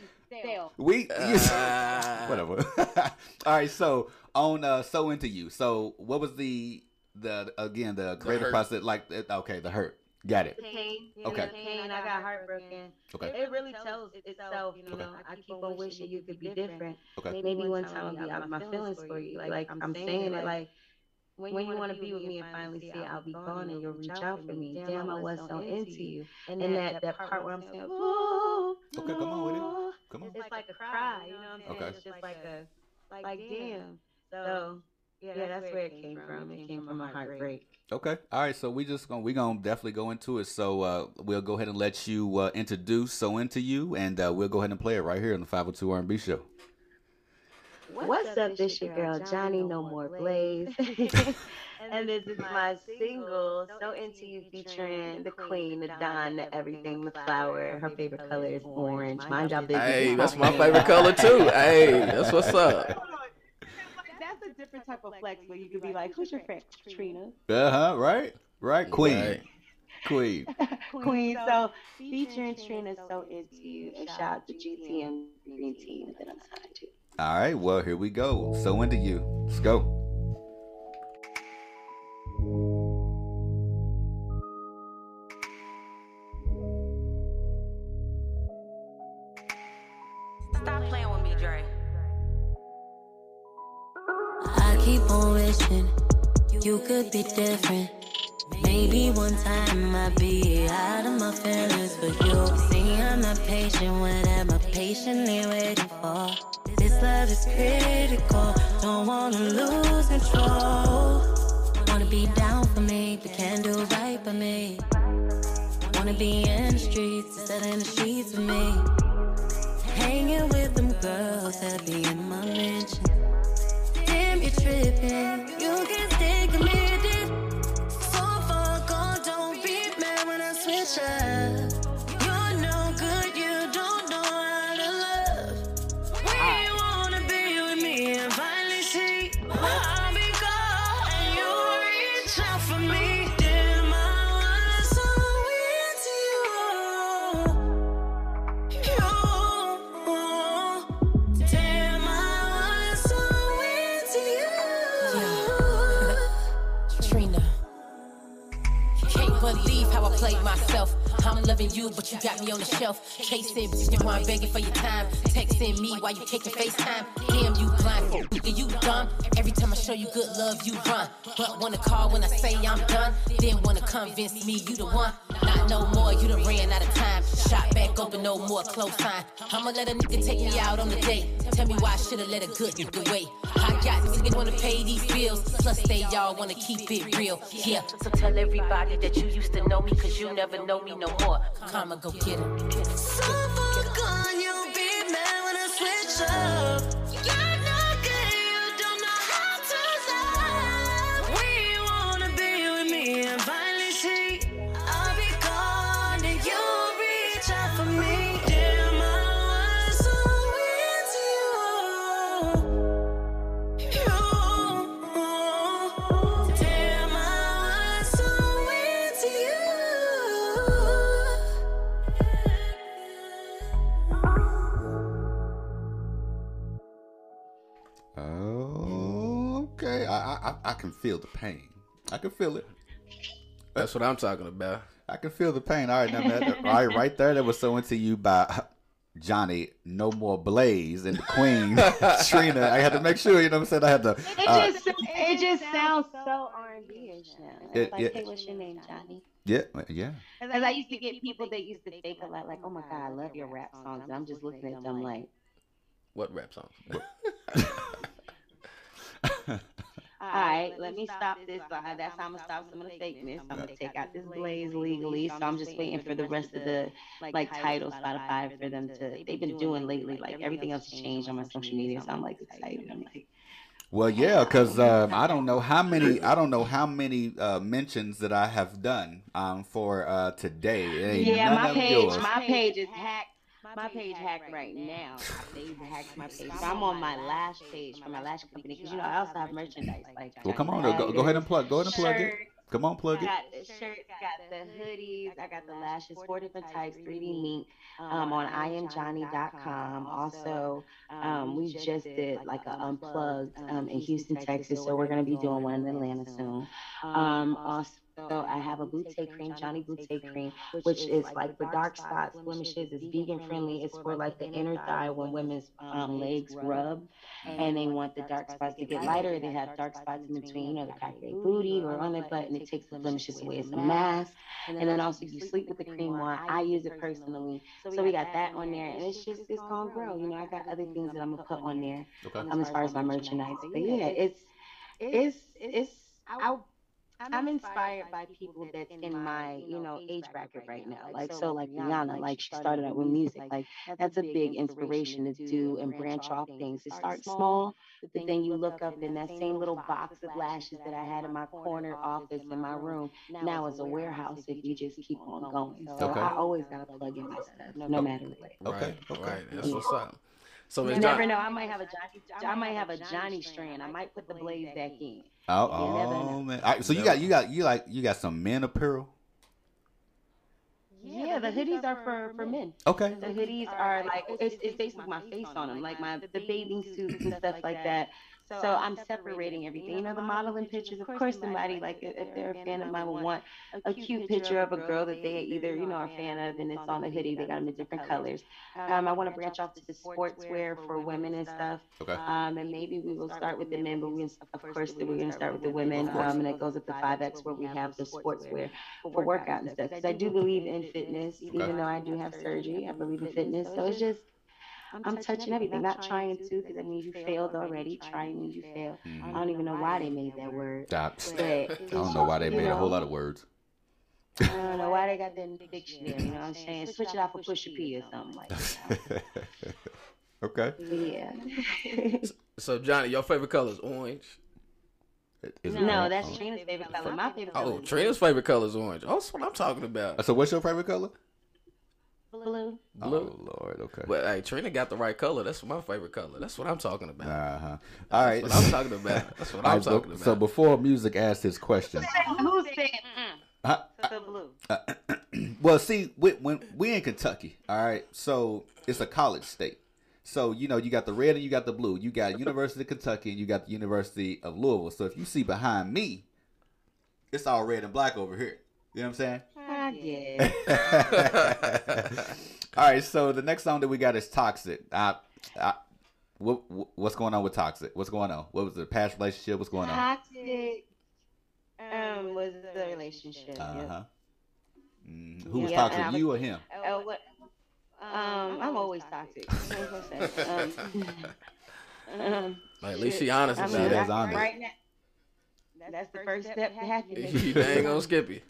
We whatever. All right. So on uh, so into you. So what was the the again the creative hurt. process like? Okay, the hurt. Got it. The pain, Okay. pain. I got heartbroken. Okay. It really tells itself, you know. I keep on wishing you could be different. Okay. Maybe one time I'll be out of my feelings for you. Like, like I'm saying it, like when you want to be with me and finally say I'll be gone and you'll reach out for me. Damn, I was so into you. And that that part where I'm saying, ooh, Okay, come on with it. Come on. It's like a cry, you know what I'm saying? Okay. It's just like a, like, damn. So Yeah, that's where it came from. It came from a heartbreak. Okay. All right. So we just gonna we gonna definitely go into it. So uh, we'll go ahead and let you uh, introduce "So Into You," and uh, we'll go ahead and play it right here on the 502 R&B show. What's up? This your girl Jhonni No More Blaze, and this is my single "So Into You" featuring the Queen, the Don, the everything, the flower. Her favorite color is orange. Mind y'all business. Hey, that's my favorite color too. Hey, that's what's up. That's a different type of flex where you could be like, "Who's your friend, Trina?" Uh huh. Right. Right. Queen. Right. Queen. Queen. So featuring Trina, "So Into You," and shout out to GTM Green Team that I'm signed to. All right. Well, here we go. So into you. Let's go. You could be different. Maybe one time I'd be out of my feelings for you. See, I'm not patient. What am patiently waiting for? This love is critical. Don't wanna lose control. Wanna be down for me, but can't do right by me. Wanna be in the streets instead in the streets with me. Hanging with them girls that be in my mention. Damn, you tripping. You can when loving you, but you got me on the shelf. Chasing, me. I'm begging for your time. Texting me while you taking FaceTime. Damn, you blind, nigga, you dumb. Every time I show you good love, you run. But wanna call when I say I'm done. Then wanna convince me you the one. Not no more, you done ran out of time. Shot back open, no more close sign. I'ma let a nigga take me out on the date. Tell me why I should've let a good nigga wait. I got niggas wanna pay these bills. Plus they y'all wanna keep it real. Yeah, so tell everybody that you used to know me, cause you never know me no more. Karma, go get him. So far gone, you'll be mad when I switch up. You're I, I I- I can feel the pain. I can feel it. That's what I'm talking about. I can feel the pain. All right, now that, all right, right there. That was so into you by Jhonni. No more Blaze and the Queen Trina. I had to make sure. You know what I'm saying? I had to. It uh, just it just sounds so R and B ish now. It- It's like, it- hey, what's your name, Jhonni? yeah, yeah. Because I used to get people that used to think a lot like, oh my god, I love your rap songs, and I'm just looking at them like, What rap song? all right, let me stop this. Uh, that's how I'm gonna stop some of the fakeness. I'm gonna take out this blaze legally. So I'm just waiting for the rest of the like title Spotify for them to. They've been doing lately like everything else has changed on my social media, so I'm like excited. I'm like. Well, yeah, because um, I don't know how many I don't know how many uh, mentions that I have done um, for uh, today. Yeah, my page, yours. my page is hacked. My page hacked right now. They hacked my page. So I'm on my lash page for my lash company because you know I also have merchandise. Like Well, come on, go, go ahead and plug. Go ahead and plug it. Come on, plug I it. got the shirts, got the hoodies, I got the lashes, four different types, 3D mink, um, on iamjhonni.com. Also, um, we just did like a unplugged um, in Houston, Texas, so we're gonna be doing one in Atlanta soon. Um, also. I have a boutique cream, Jhonni Boutique cream, which is like for dark spots, blemishes. It's vegan friendly. It's for like the inner thigh when women's um, legs rub, and they want the dark spots to get lighter. They have dark spots in between, you know, the crack of their booty or on their butt, and it takes the blemishes away. It's a mask, and then also you sleep with the cream on. I use it personally, so we got that on there, and it's just it's gonna grow. You know, I got other things that I'm gonna put on there Okay. um, as far as my merchandise. But yeah, it's it's it's I I'm inspired by people that's in my, you know, age bracket right now. Like so like Rihanna, like she started out with music. Like that's a big inspiration to do and branch off things. To start small, but then you look up in that same little box of lashes that I had in my corner office in my room. Now is a warehouse if you just keep on going. So Okay. I always gotta plug in my stuff, no oh, matter what. Okay, okay. Right, that's what's up. So you never John- know. I might have a Jhonni. I might have a Jhonni strand. I might put the blaze back in. Oh, You oh man. All right, so you got you got you like you got some men apparel. Yeah, the hoodies are for for men. Okay. The hoodies are like it's, it's basically my face on them, like my the bathing suits and stuff like that. So I'm separating everything. You know, the modeling pictures. Of course, somebody like if if they're a fan of mine will want a cute picture of a girl that they either you know are a fan of, and it's on the hoodie. They got them in different colors. Um, I want to branch off to the sportswear for women and stuff. Okay. Um, and maybe we will start with the men, but we of course we're going to start with the women. Um, and it goes up to five X where we have the sportswear for workout and stuff. Because I do believe in fitness, even though I do have surgery. I believe in fitness. So it's just I'm touching everything, not trying to, because that means you failed already. Trying means you fail. Mm-hmm. I don't even know why they made that word. Stop. But I don't know why they you made a whole lot of words. I don't know why they got that in the dictionary. You know what I'm saying? Switch it out for Pusha P or something like that. okay. Yeah. So Jhonni, your favorite color is orange. no, that's oh. Trina's favorite color. My favorite oh, color Oh, is Trina's favorite color is orange. Oh, that's what I'm talking about. So what's your favorite color? Blue. Blue. Oh Lord. Okay. But hey, Trina got the right color. That's my favorite color. That's what I'm talking about. Uh huh. All right. That's what I'm talking about. That's what I'm right, talking about. So before music asked his question, Who's saying Huh? the blue? well, see, we, when we in Kentucky, all right, so it's a college state. So you know, you got the red and you got the blue. You got University of Kentucky and you got the University of Louisville. So if you see behind me, it's all red and black over here. You know what I'm saying? I guess. all right. So the next song that we got is "Toxic." I, I, what, what's going on with "Toxic"? What's going on? What was the past relationship? What's going on? Toxic um, was the relationship. Uh yep. huh. Mm, who was Yeah, and toxic? I was- You or him? Oh, what? Um, I'm always toxic. What was I gonna say? Um, um, Like, at least she honest I about mean, it. that's That's honest. Right now, that's the first step to happiness. they ain't gonna skip you.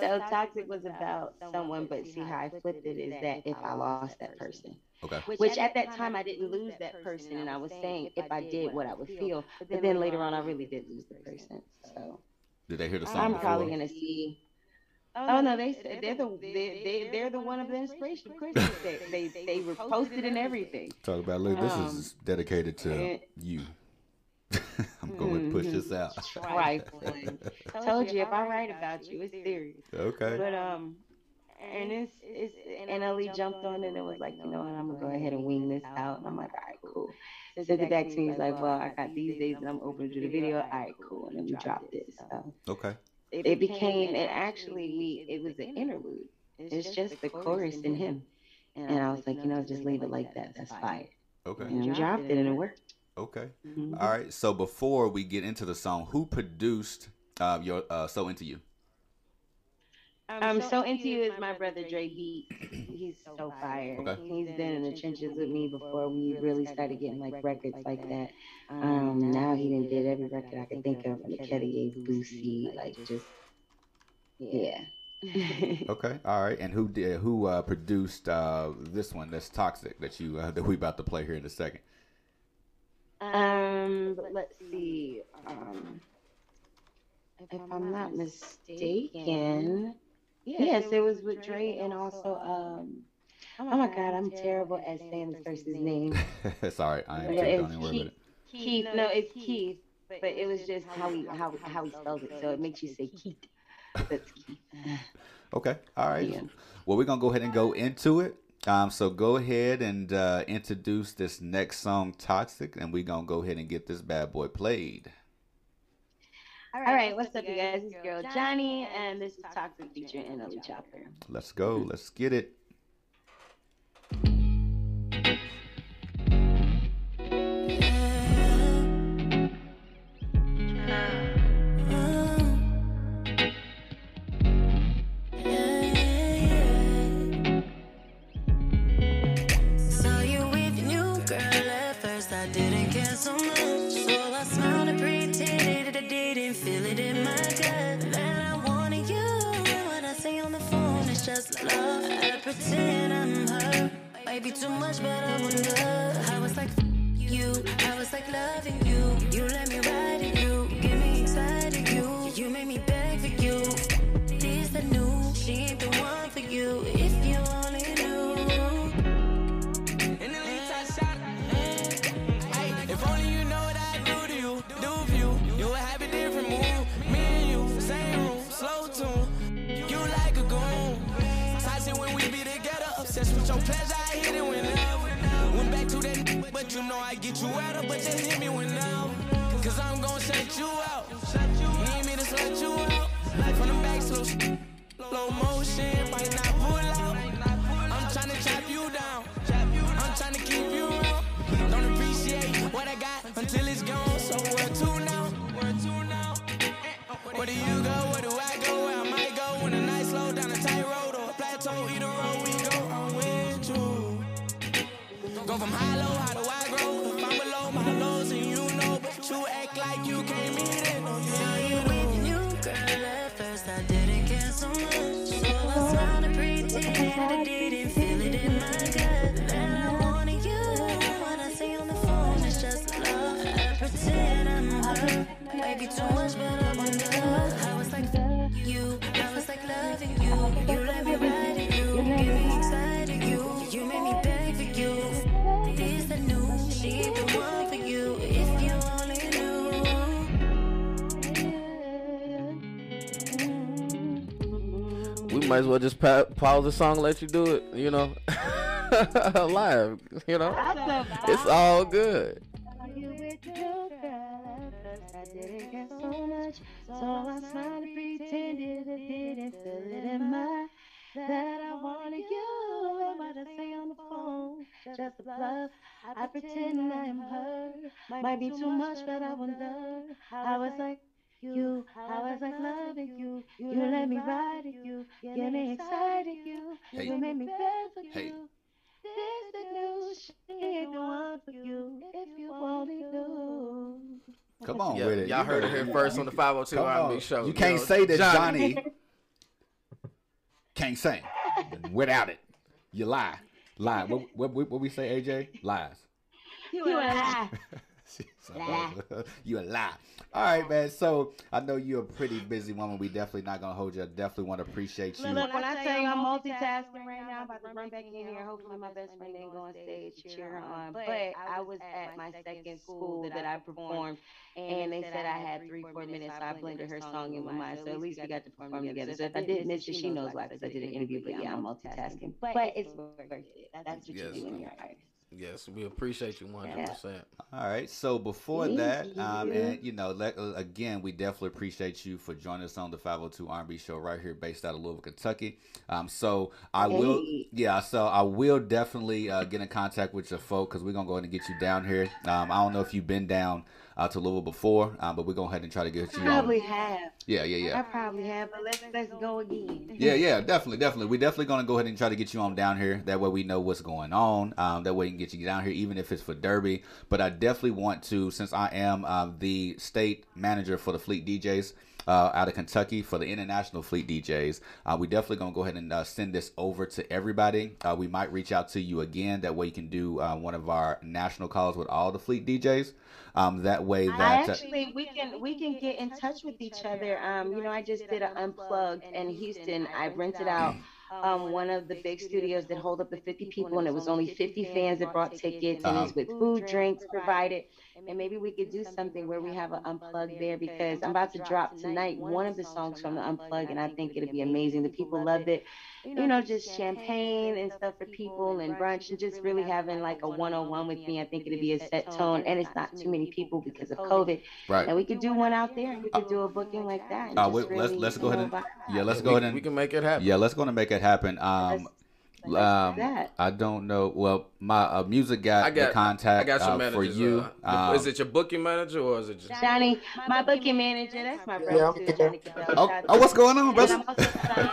So toxic was about someone, but see how I flipped it is that if I lost that person. Okay. Which at that time I didn't lose that person, and I was saying if I did what I would feel, but then later on I really did lose the person. So Did they hear the song I'm before? probably gonna see. Oh no, they said they're the they they they're the one of the inspiration. Of course they they they, they were posted and everything. Talk about look. This Um, is dedicated to and- you. I'm going to push this out. Trifling. Told you if I write about you, it's serious. Okay. But um, and it's it's and Ali jumped on and it and was like, you know what, I'm gonna go ahead and wing this out. And I'm like, all right, cool. Sent it back to me. He's like, well, I got these days and I'm open to do the video. All right, cool. And then we dropped it. So Okay. it became it actually we it was an interlude. It's just the chorus and him. And I was like, you know, just leave it like that. That's fire. Okay. And we dropped it and it worked. Okay. Mhm. All right. So before we get into the song, who produced uh, your uh, "So Into You"? Um, so into you is my brother Dre Beat. He's so fire. Okay. He's been in the trenches with me before we really started getting like records like that. Um, now he done did every record I could think of, from the Kelly A. Boosie, like just yeah. Okay. All right. And who did who uh, produced uh, this one? That's toxic. That you uh, that we about to play here in a second. Um, but let's see. Um, if I'm not mistaken, yes, it was with Dre and also um. Oh my God, I'm terrible at saying this person's name. it's all right. I ain't Yeah, too, it don't was even worry about it. Keith, no, it's Keith, but it was just how he how how he spells it, so it makes you say Keith. That's Keith. Okay. All right. Yeah. Well, we're gonna go ahead and go into it. Um, so go ahead and uh, introduce this next song, "Toxic," and we're gonna go ahead and get this bad boy played. All right, what's up, you guys? It's girl Jhonni, and this is Toxic featuring NLE Choppa. Let's go. Let's get it. Pretend I'm her. Might be too much, but I wonder. I was like, you. I was like loving you. You let me ride in you. Get me excited, you. You made me beg for you. This the new. She ain't get you wetter, but just hit me whenever. Cause I'm gon' shut you out. Need me to slut you out. From the back, slow, slow motion, might not pull out. I'm tryna chop you down. I'm tryna keep you around. Don't appreciate what I got until it's gone. So now? Where to now? Where do you go? Where do I go? Where I might go when the night slow down a tight road or a plateau? Either road we go, I'm with you. Go from high low, how do I her. Might too much, but I wonder. I was like you. I was like loving you. You let me ride in you. Get me excited. You. You made me beg for you. This the new. She the one for you. If you only knew. We might as well just pa- pause the song, and let you do it. You know, live. You know, it's all good. I didn't get so much, so I smiled and pretended I didn't feel it in my that I wanted you. What I say on the phone, just a bluff. I pretend I am her. Might be too much, but I wonder. I was like you, I was like loving you. You let me ride it, you get me excited, you. Hey. You made me beg for Hey. you. This the news, she ain't the one for you. If you only knew. Come on Yeah, with it. y'all You heard it here first on the 502 Come R&B show. You You can't know, say that Jhonni. Jhonni can't sing without it. You lie. Lie. What, what, what we say, AJ? Lies. You a lie. you a lie. All right, man. So I know you're a pretty busy woman. We definitely not gonna hold you. I definitely want to appreciate you. Look, when I tell you I'm multitasking right now, I'm about to run back in here. Hopefully, my best friend didn't go on stage to cheer her on. But I was at my second school that I performed, and they said I had three, four minutes, so I blended her song in with mine. So at least we got to perform together. So if I did miss you, she knows why, because I did an interview. But yeah, I'm multitasking. But it's worth it. That's what Yes. you do when you're an artist. Yes, we appreciate you 100%. All right. So before Thank that, um, you. and you know, let, uh, again, we definitely appreciate you for joining us on the 502 R&B show right here, based out of Louisville, Kentucky. Um, so I will, yeah. So I will definitely uh, get in contact with your folk because we're gonna go ahead and get you down here. Um, I don't know if you've been down uh, to Louisville before, um, but we're gonna go ahead and try to get you. Probably on. have. Yeah, yeah, yeah. I probably have, but let's let's go again. Yeah, yeah, definitely, definitely. We're definitely gonna go ahead and try to get you on down here. That way we know what's going on. Um, that way we can get you down here, even if it's for Derby. But I definitely want to, since I am um, the state manager for the Fleet DJs. Uh, out of Kentucky for the international fleet DJs, uh, we definitely gonna go ahead and uh, send this over to everybody. Uh, we might reach out to you again. That way you can do uh, one of our national calls with all the fleet DJs. Um, that way that uh, actually we can we can get in touch with each other. Um, you know, I just did an unplugged in Houston. I rented out um one of the big studios that hold up to 50 people, and it was only 50 fans that brought tickets, and it's Uh-huh. with food, drinks provided. And maybe we could do something where we have an unplugged there because I'm about to drop tonight one of the songs from the unplugged, and I think it'll be amazing. The people loved it. You know, just champagne and stuff for people and brunch and just really having like a one-on-one with me. I think it'll be a set tone, and it's not too many people because of COVID. Right. And we could do one out there, and we could do a booking like that. And Uh, just wait, let's let's go ahead and yeah, let's go ahead and we can make it happen. Yeah, let's go and make it happen. Um, um, that. I don't know. Well, my uh, music got, I got the contact I got some uh, for managers. you. uh, Um, is it your booking manager or is it just Johnny, my booking manager, that's my brother Yeah, too, okay. Johnny Cabell. Oh, oh, what's going on, brother? I'm also signed-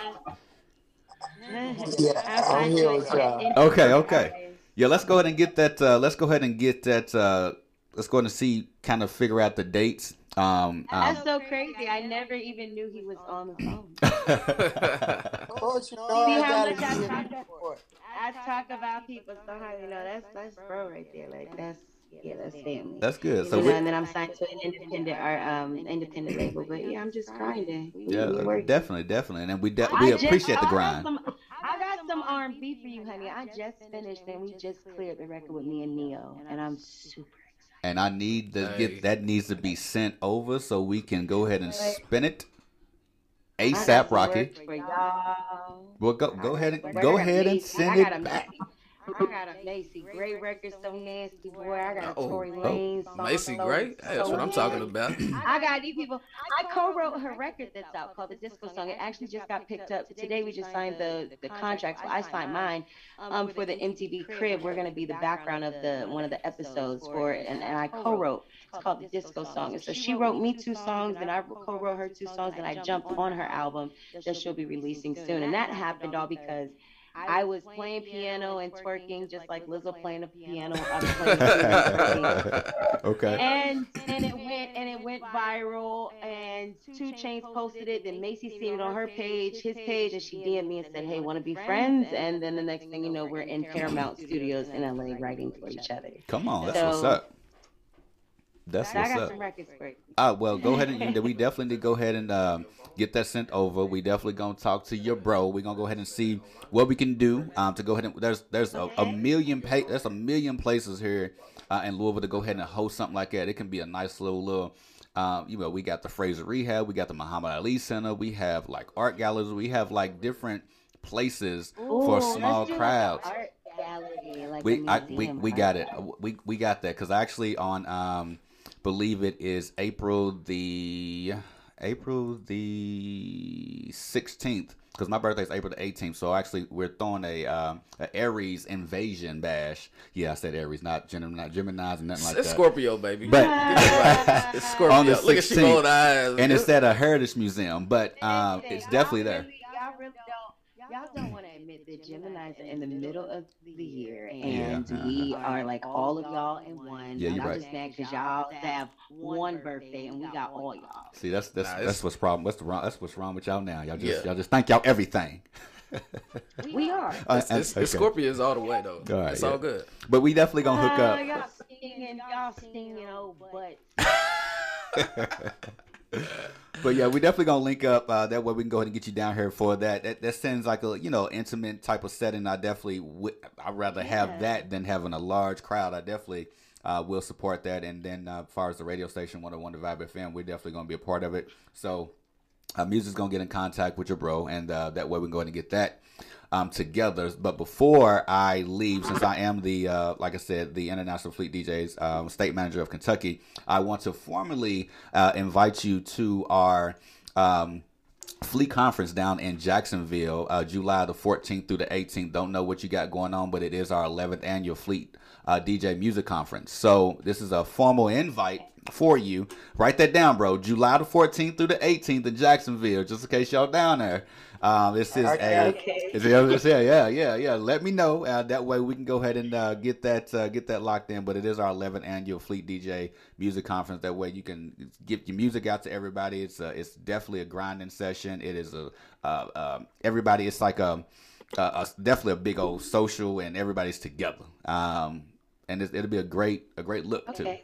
Yeah, I'm I'm here with y'all. okay, okay. Yeah, let's go ahead and get that. Uh, let's go ahead and get that. Uh, let's go ahead and see, kind of figure out the dates. Um, um, That's so crazy. I never even knew he was on the phone. don't you know See I how gotta much I be talk, here? I talk about people so how you know that's that's bro right there. Like that's yeah, that's family. That's good. You So know, we, and then I'm signed to an independent or um independent label. But yeah, I'm just grinding. We- we yeah, definitely, definitely, and then we de- I we just- appreciate the grind. I got some R&B for you, honey. I just finished and we just cleared the record with me and Neo, and I'm super. And I need to get that needs to be sent over so we can go ahead and spin it. ASAP, some Rocky. work For y'all. Well, go go ahead and go ahead and send it back. I got a Macy Gray record, so nasty boy. I got a Oh, Tory oh, Lanez song. Macy Gray? Hey, that's what I'm talking about. I got these people. I co-wrote her record that's out called the Disco Song. It actually just got picked up today. We just signed the the contract. So I signed mine um for the MTV Crib. We're gonna be the background of the one of the episodes for it, and, and I co-wrote. It's called the Disco Song. And so she wrote me two songs, and I co-wrote her two songs, and I jumped on her album that she'll be releasing soon. And that happened all because. I was playing piano and twerking just like Lizzo playing the piano. I was playing twerking. okay. And and it went and it went viral and 2 Chainz posted it, then Macy seen it on her page, his page, and she DM'd me and said, Hey, wanna be friends? And then the next thing you know, we're in Paramount Studios in LA writing for each other. Come on, that's So- what's up. That's I what's up. records for you. Ah, well, go ahead and we definitely need to go ahead and um, get that sent over. We definitely gonna talk to your bro. We're gonna go ahead and see what we can do um, to go ahead and there's there's a, a million pa- there's a million places here uh, in Louisville to go ahead and host something like that. It can be a nice little little. Um, you know, we got the Frazier Rehab, we got the Muhammad Ali Center, we have like art galleries, we have like different places for small like crowds art gallery, like we I, we we got it. We we got that because actually on um believe it is April the April the sixteenth because my birthday is April the eighteenth. So actually we're throwing a um a Aries invasion bash. Yeah, I said Aries, not Gemini, not Gemini's and nothing like It's that. Scorpio, baby. But right. It's Scorpio. on the Look at she 16th, eyes. and it's at a Heritage Museum, but um it's definitely there. Y'all really don't y'all don't want to admit that Gemini's are in the middle of the year Yeah, and uh-huh. we are like all of y'all in one. Yeah, and you're I'm right. just mad because y'all have one birthday and we got all y'all. See, that's that's Nah, that's what's problem. What's the wrong? That's what's wrong with y'all now. Y'all just Yeah. y'all just think y'all everything. We are. Uh, It's, it's, okay. it's Scorpios all the way though. All right, it's yeah. all good. But we definitely gonna hook Uh, up. y'all stinging, y'all stinging old butts. But yeah, we're definitely gonna link up. Uh, that way we can go ahead and get you down here for that. That, that sounds like a you know intimate type of setting. I definitely would. I'd rather have that than having a large crowd. I definitely uh, will support that. And then uh, as far as the radio station, 101 The Vibe FM, we're definitely gonna be a part of it. So uh, Musick's gonna get in contact with your bro, and uh, that way we can go ahead and get that um, together. But before I leave, since I am the uh, like I said, the International Fleet DJs um, state manager of Kentucky, I want to formally uh, invite you to our. Um, Fleet Conference down in Jacksonville, uh, July the 14th through the 18th. Don't know what you got going on, but it is our 11th annual Fleet uh, DJ Music Conference. So this is a formal invite for you. Write that down, bro. July the 14th through the 18th in Jacksonville, just in case y'all down there. Um, this is Okay, a, okay. it's a- yeah, yeah, yeah, yeah. Let me know. Uh, that way we can go ahead and uh, get that uh, get that locked in. But it is our 11th annual Fleet DJ Music Conference. That way you can get your music out to everybody. It's uh, it's definitely a grinding session. It is a uh, um everybody. It's like a, a, a definitely a big old social, and everybody's together. Um, and it's, it'll be a great a great look too.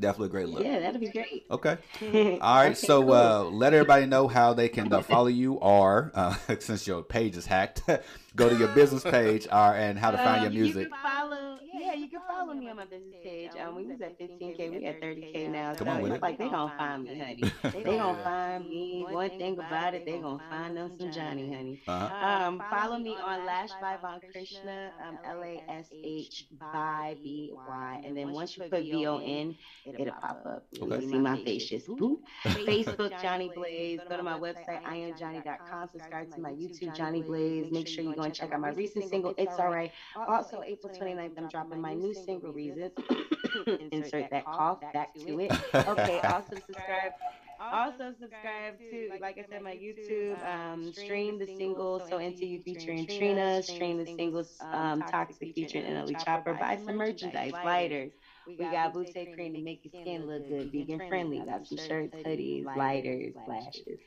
Definitely a great look. Yeah, that'll be great. Okay. All right. Okay, so cool. uh, let everybody know how they can uh, follow you, or uh, since your page is hacked, go to your business page, or and how to find your Um, music. You follow, yeah, you can follow me on my business page. Um, we was at 15k, we at 30k now. Come so on with it's it. like they gonna find me, honey. They gonna find me. One thing about it, they gonna find them some Jhonni, honey. Uh-huh. Um, follow me on Lash by Von Krishna, um, L A S H by B Y, and then once you put V O N, it'll pop up. You'll see my face just boop. Facebook Jhonni Blaze. Go to my website iamjhonni.com. Subscribe to my YouTube Jhonni Blaze. Make sure you go and check out my recent single It's Alright. Also April 29th, I'm dropping my new single Reasons. Insert that cough back to it. Okay. Also subscribe. Also subscribe to, like I said, my YouTube. Um, stream the single So Into You featuring Trina. Stream the singles um, Toxic featuring NLE Choppa. Buy some merchandise, lighters. We got Boutte cream to make your skin look good, vegan friendly. Got some shirts, hoodies, lighters, flashes.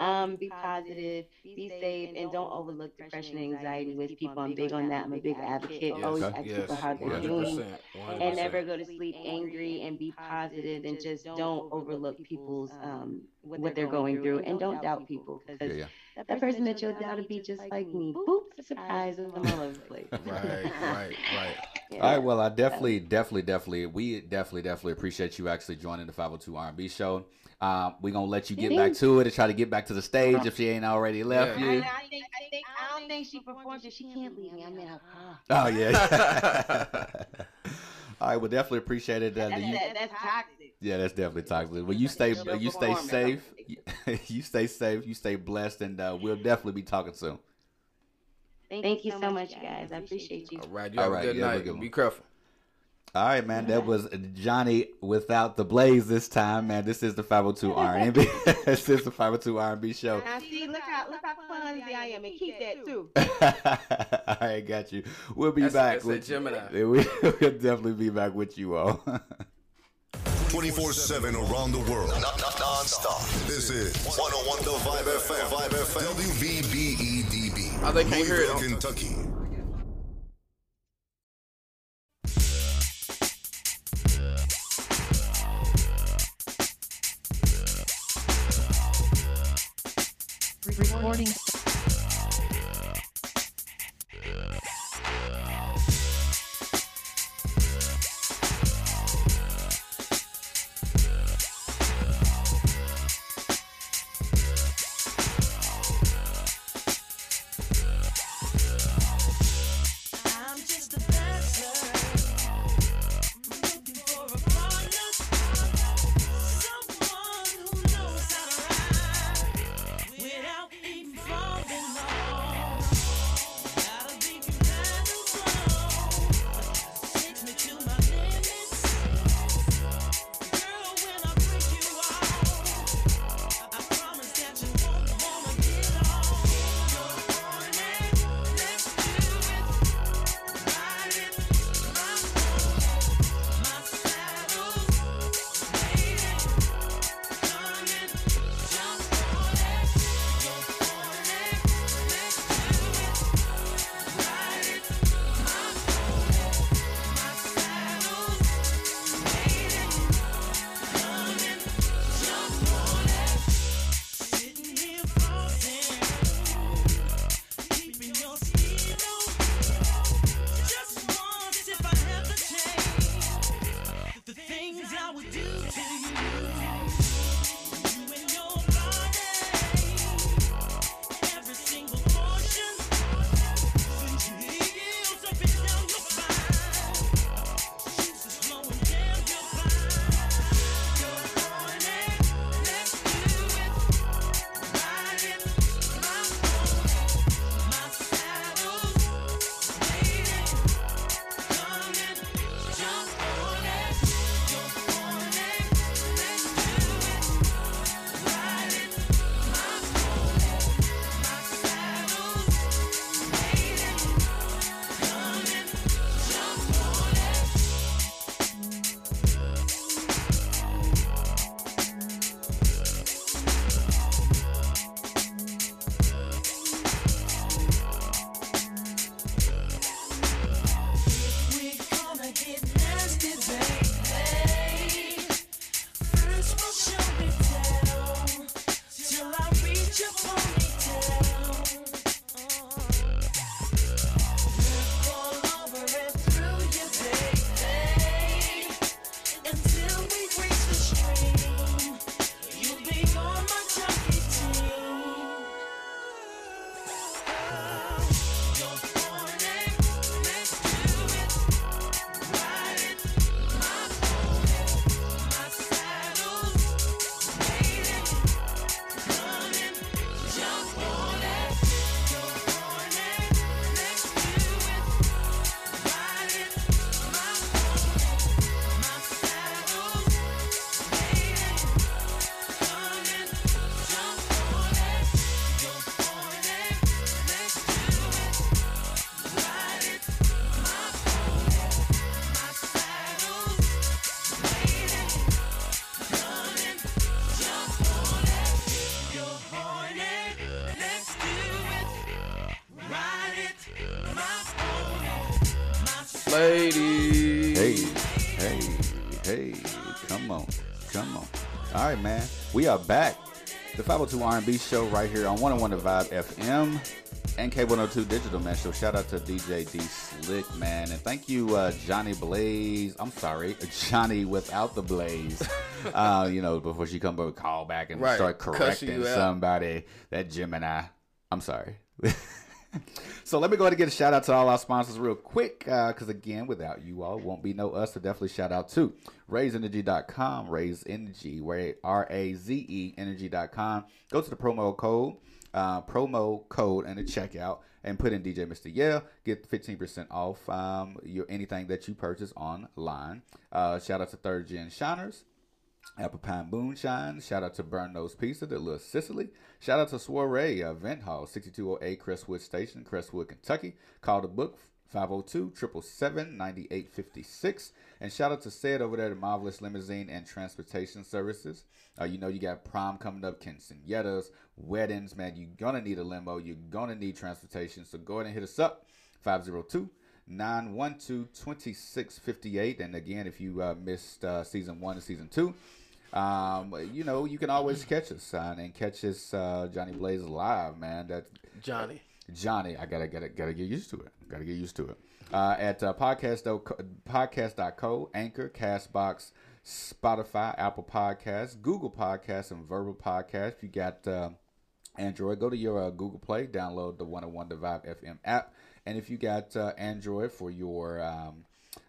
Um, be positive, be safe, and don't overlook depression and anxiety with people. I'm big on that. I'm a big advocate. Yes, Always okay. ask Yes, people how they're doing, and never go to sleep angry. And be positive, and just don't overlook people's um what they're going through, and don't doubt people because Yeah, yeah. that person that you'll doubt to be just like me. Boop, surprise, I'm all over the place. Right, right, right. All right, well, I definitely, definitely, definitely, we definitely, definitely appreciate you actually joining the 502 R&B show. Um, we're gonna let you get back to it and try to get back to the stage if she ain't already left I, you. I think I think I don't think she performs it. She can't leave me. I'm in her car. Oh yeah. All right, well, definitely appreciate it. Uh, That's, you- that, that's toxic. yeah, that's definitely toxic. Well, you stay, you stay safe. You stay safe. You stay blessed, and uh, we'll definitely be talking soon. Thank, you so much, guys. I appreciate you. All right, you have a good you have a night. good. Be careful. All right, man. That was Jhonni without the blaze this time, man. This is the 502 R&B. this is the 502 R&B show. Now see, look how look how clumsy I am, and keep that too. All right, got you. We'll be That's- back. that's a with Gemini. We, we'll definitely be back with you all. 24 7 around the world. Non stop. This is 101 The Vibe FM. Vibe FM. WVBEDB. Oh, they can't hear it. Louisville, Kentucky. Recording. Right, man. We are back. The 502 R&B show right here on 101 The Vibe FM and K102 Digital, man. So shout out to DJ D Slick, man. And thank you, uh, Jhonni Blaze. I'm sorry, Jhonni without the Blaze. uh, you know, before she come over, call back and Right, start correcting somebody. That Gemini. I'm sorry. So let me go ahead and get a shout out to all our sponsors real quick, because again, without you all, won't be no us. So definitely shout out to RazeEnergy.com, Raze Energy, where R A Z E Energy.com. Go to the promo code, uh, promo code, and the checkout, and put in DJ Mr. Yeah, get 15% off um, your anything that you purchase online. Uh, shout out to Third Gen Shiners. Apple Pine Moonshine. Shout out to Bearno's Pizza, the Little Sicily. Shout out to Soiree uh, Event Hall, 6208 Crestwood Station, Crestwood, Kentucky. Call the book 502 777 9856. And shout out to Said over there, the Marvelous Limousine and Transportation Services. Uh, you know, you got prom coming up, quinceañeras, weddings, man. You're going to need a limo. You're going to need transportation. So go ahead and hit us up 502 912 2658. And again, if you uh, missed uh, season one and season two, um, you know, you can always catch us uh, and catch us, uh, Jhonni Blaze live, man. That Jhonni. Jhonni, I gotta gotta gotta get used to it. Gotta get used to it. Uh, at uh, podcast podcast.co, Anchor, Castbox, Spotify, Apple Podcasts, Google Podcasts, and Verbal Podcasts. If you got uh, Android, go to your uh, Google Play, download the 101 The Vibe FM app. And if you got uh, Android for your um,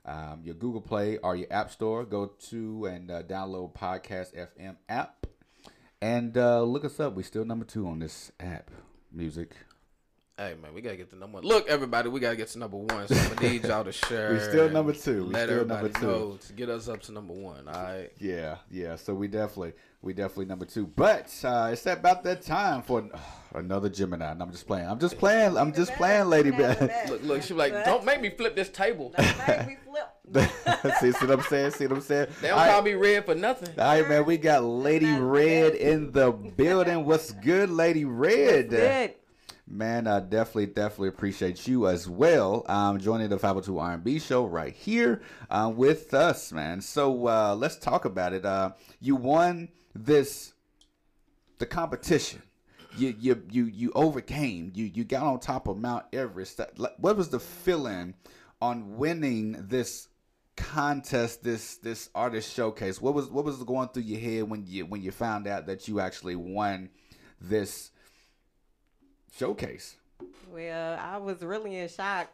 um, your Google Play or your App Store, go to and uh, download Podcast FM app and uh, look us up. We're still number two on this app. Music. Hey man, we gotta get to number one. Look, everybody, we gotta get to number one. So I'm gonna need y'all to share. We still number two. We Let still everybody number two. know to get us up to number one. All right. Yeah, yeah. So we definitely, we definitely number two. But uh, it's about that time for another Gemini. And I'm just playing. I'm just playing. I'm just playing, Lady Beth. Look, look, she be like, don't make me flip this table. Don't make me flip. see, see what I'm saying? See what I'm saying? They don't All call right. me red for nothing. All right, man. We got Lady Redd in the building. What's good, Lady Redd? good? Man, I definitely, definitely appreciate you as well. Um, joining the 502 R&B show right here uh, with us, man. So uh, let's talk about it. Uh, you won this, the competition. You, you, you, you overcame. You, you got on top of Mount Everest. What was the feeling on winning this contest, this, this artist showcase? What was, what was going through your head when you, when you found out that you actually won this? Showcase. Well, I was really in shock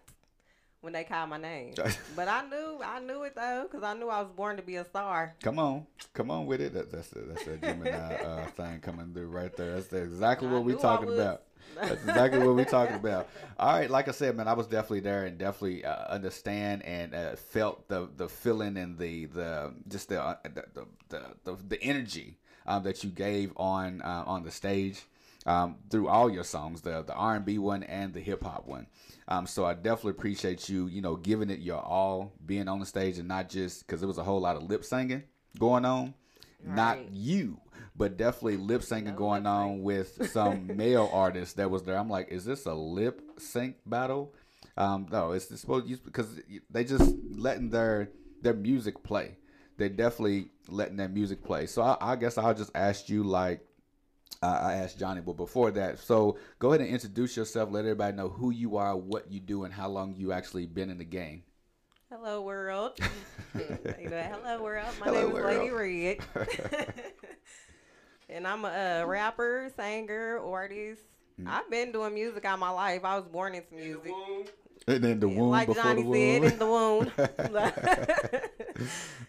when they called my name, but I knew I knew it though because I knew I was born to be a star. Come on, come on with it. That, that's a, that's a Gemini uh, thing coming through right there. That's exactly what we knew I talking about. That's exactly what we're talking about. All right, like I said, man, I was definitely there and definitely uh, understand and uh, felt the the feeling and the the just the uh, the, the, the, the the energy um, that you gave on uh, on the stage um, through all your songs, the the R and B one and the hip hop one. Um, so I definitely appreciate you, you know, giving it your all, being on the stage and not just because there was a whole lot of lip singing going on. Not you, but definitely lip singing going on with some male artists that was there. I'm like, is this a lip sync battle? Um, no, it's, it's supposed to because they just letting their their music play. They're definitely letting their music play. So I, I guess I'll just ask you like uh, I asked Jhonni, but before that, so go ahead and introduce yourself. Let everybody know who you are, what you do, and how long you actually been in the game. Hello world. Hello world. My Hello, name is Lady world. Red, and I'm a, uh rapper, singer, artist. Mm. I've been doing music all my life. I was born into music. And then the womb like before Jhonni the womb. said, in the womb.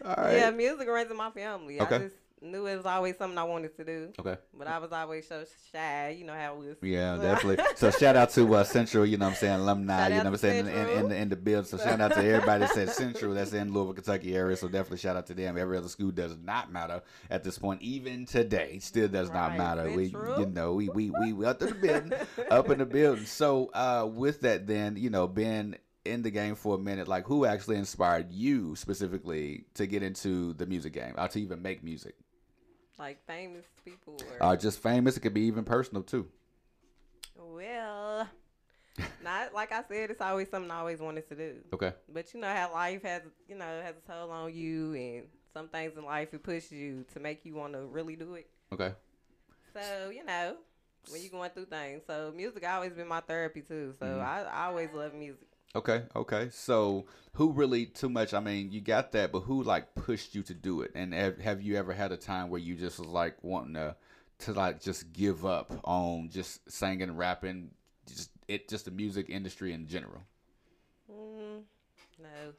All right. Yeah, music runs in my family. Okay. I just knew it was always something I wanted to do. Okay. But I was always so shy. You know how it was. Yeah, definitely. So shout out to uh, Central, you know what I'm saying, alumni, you know what I'm saying, in, in, Central. the, in the build. So shout out to everybody that said Central, that's in Louisville, Kentucky area. So definitely shout out to them. Every other school does not matter at this point, even today, still does not matter. We, you know, we we we, we up in the building, up in the building. So uh, with that, then you know, being in the game for a minute, like who actually inspired you specifically to get into the music game, or to even make music? Like famous people. Or, Uh, just famous. It could be even personal too. well, not like I said, it's always something I always wanted to do. Okay. But you know how life has, you know, has a toll on you, and some things in life it pushes you to make you want to really do it. Okay. So you know, when you're going through things, so music always been my therapy too. So Mhm. I, I always love music. Okay, okay. So who really too much? I mean, you got that, but who like pushed you to do it? And have, have you ever had a time where you just was like wanting to to like just give up on just singing, rapping, just it just the music industry in general? Mm, no,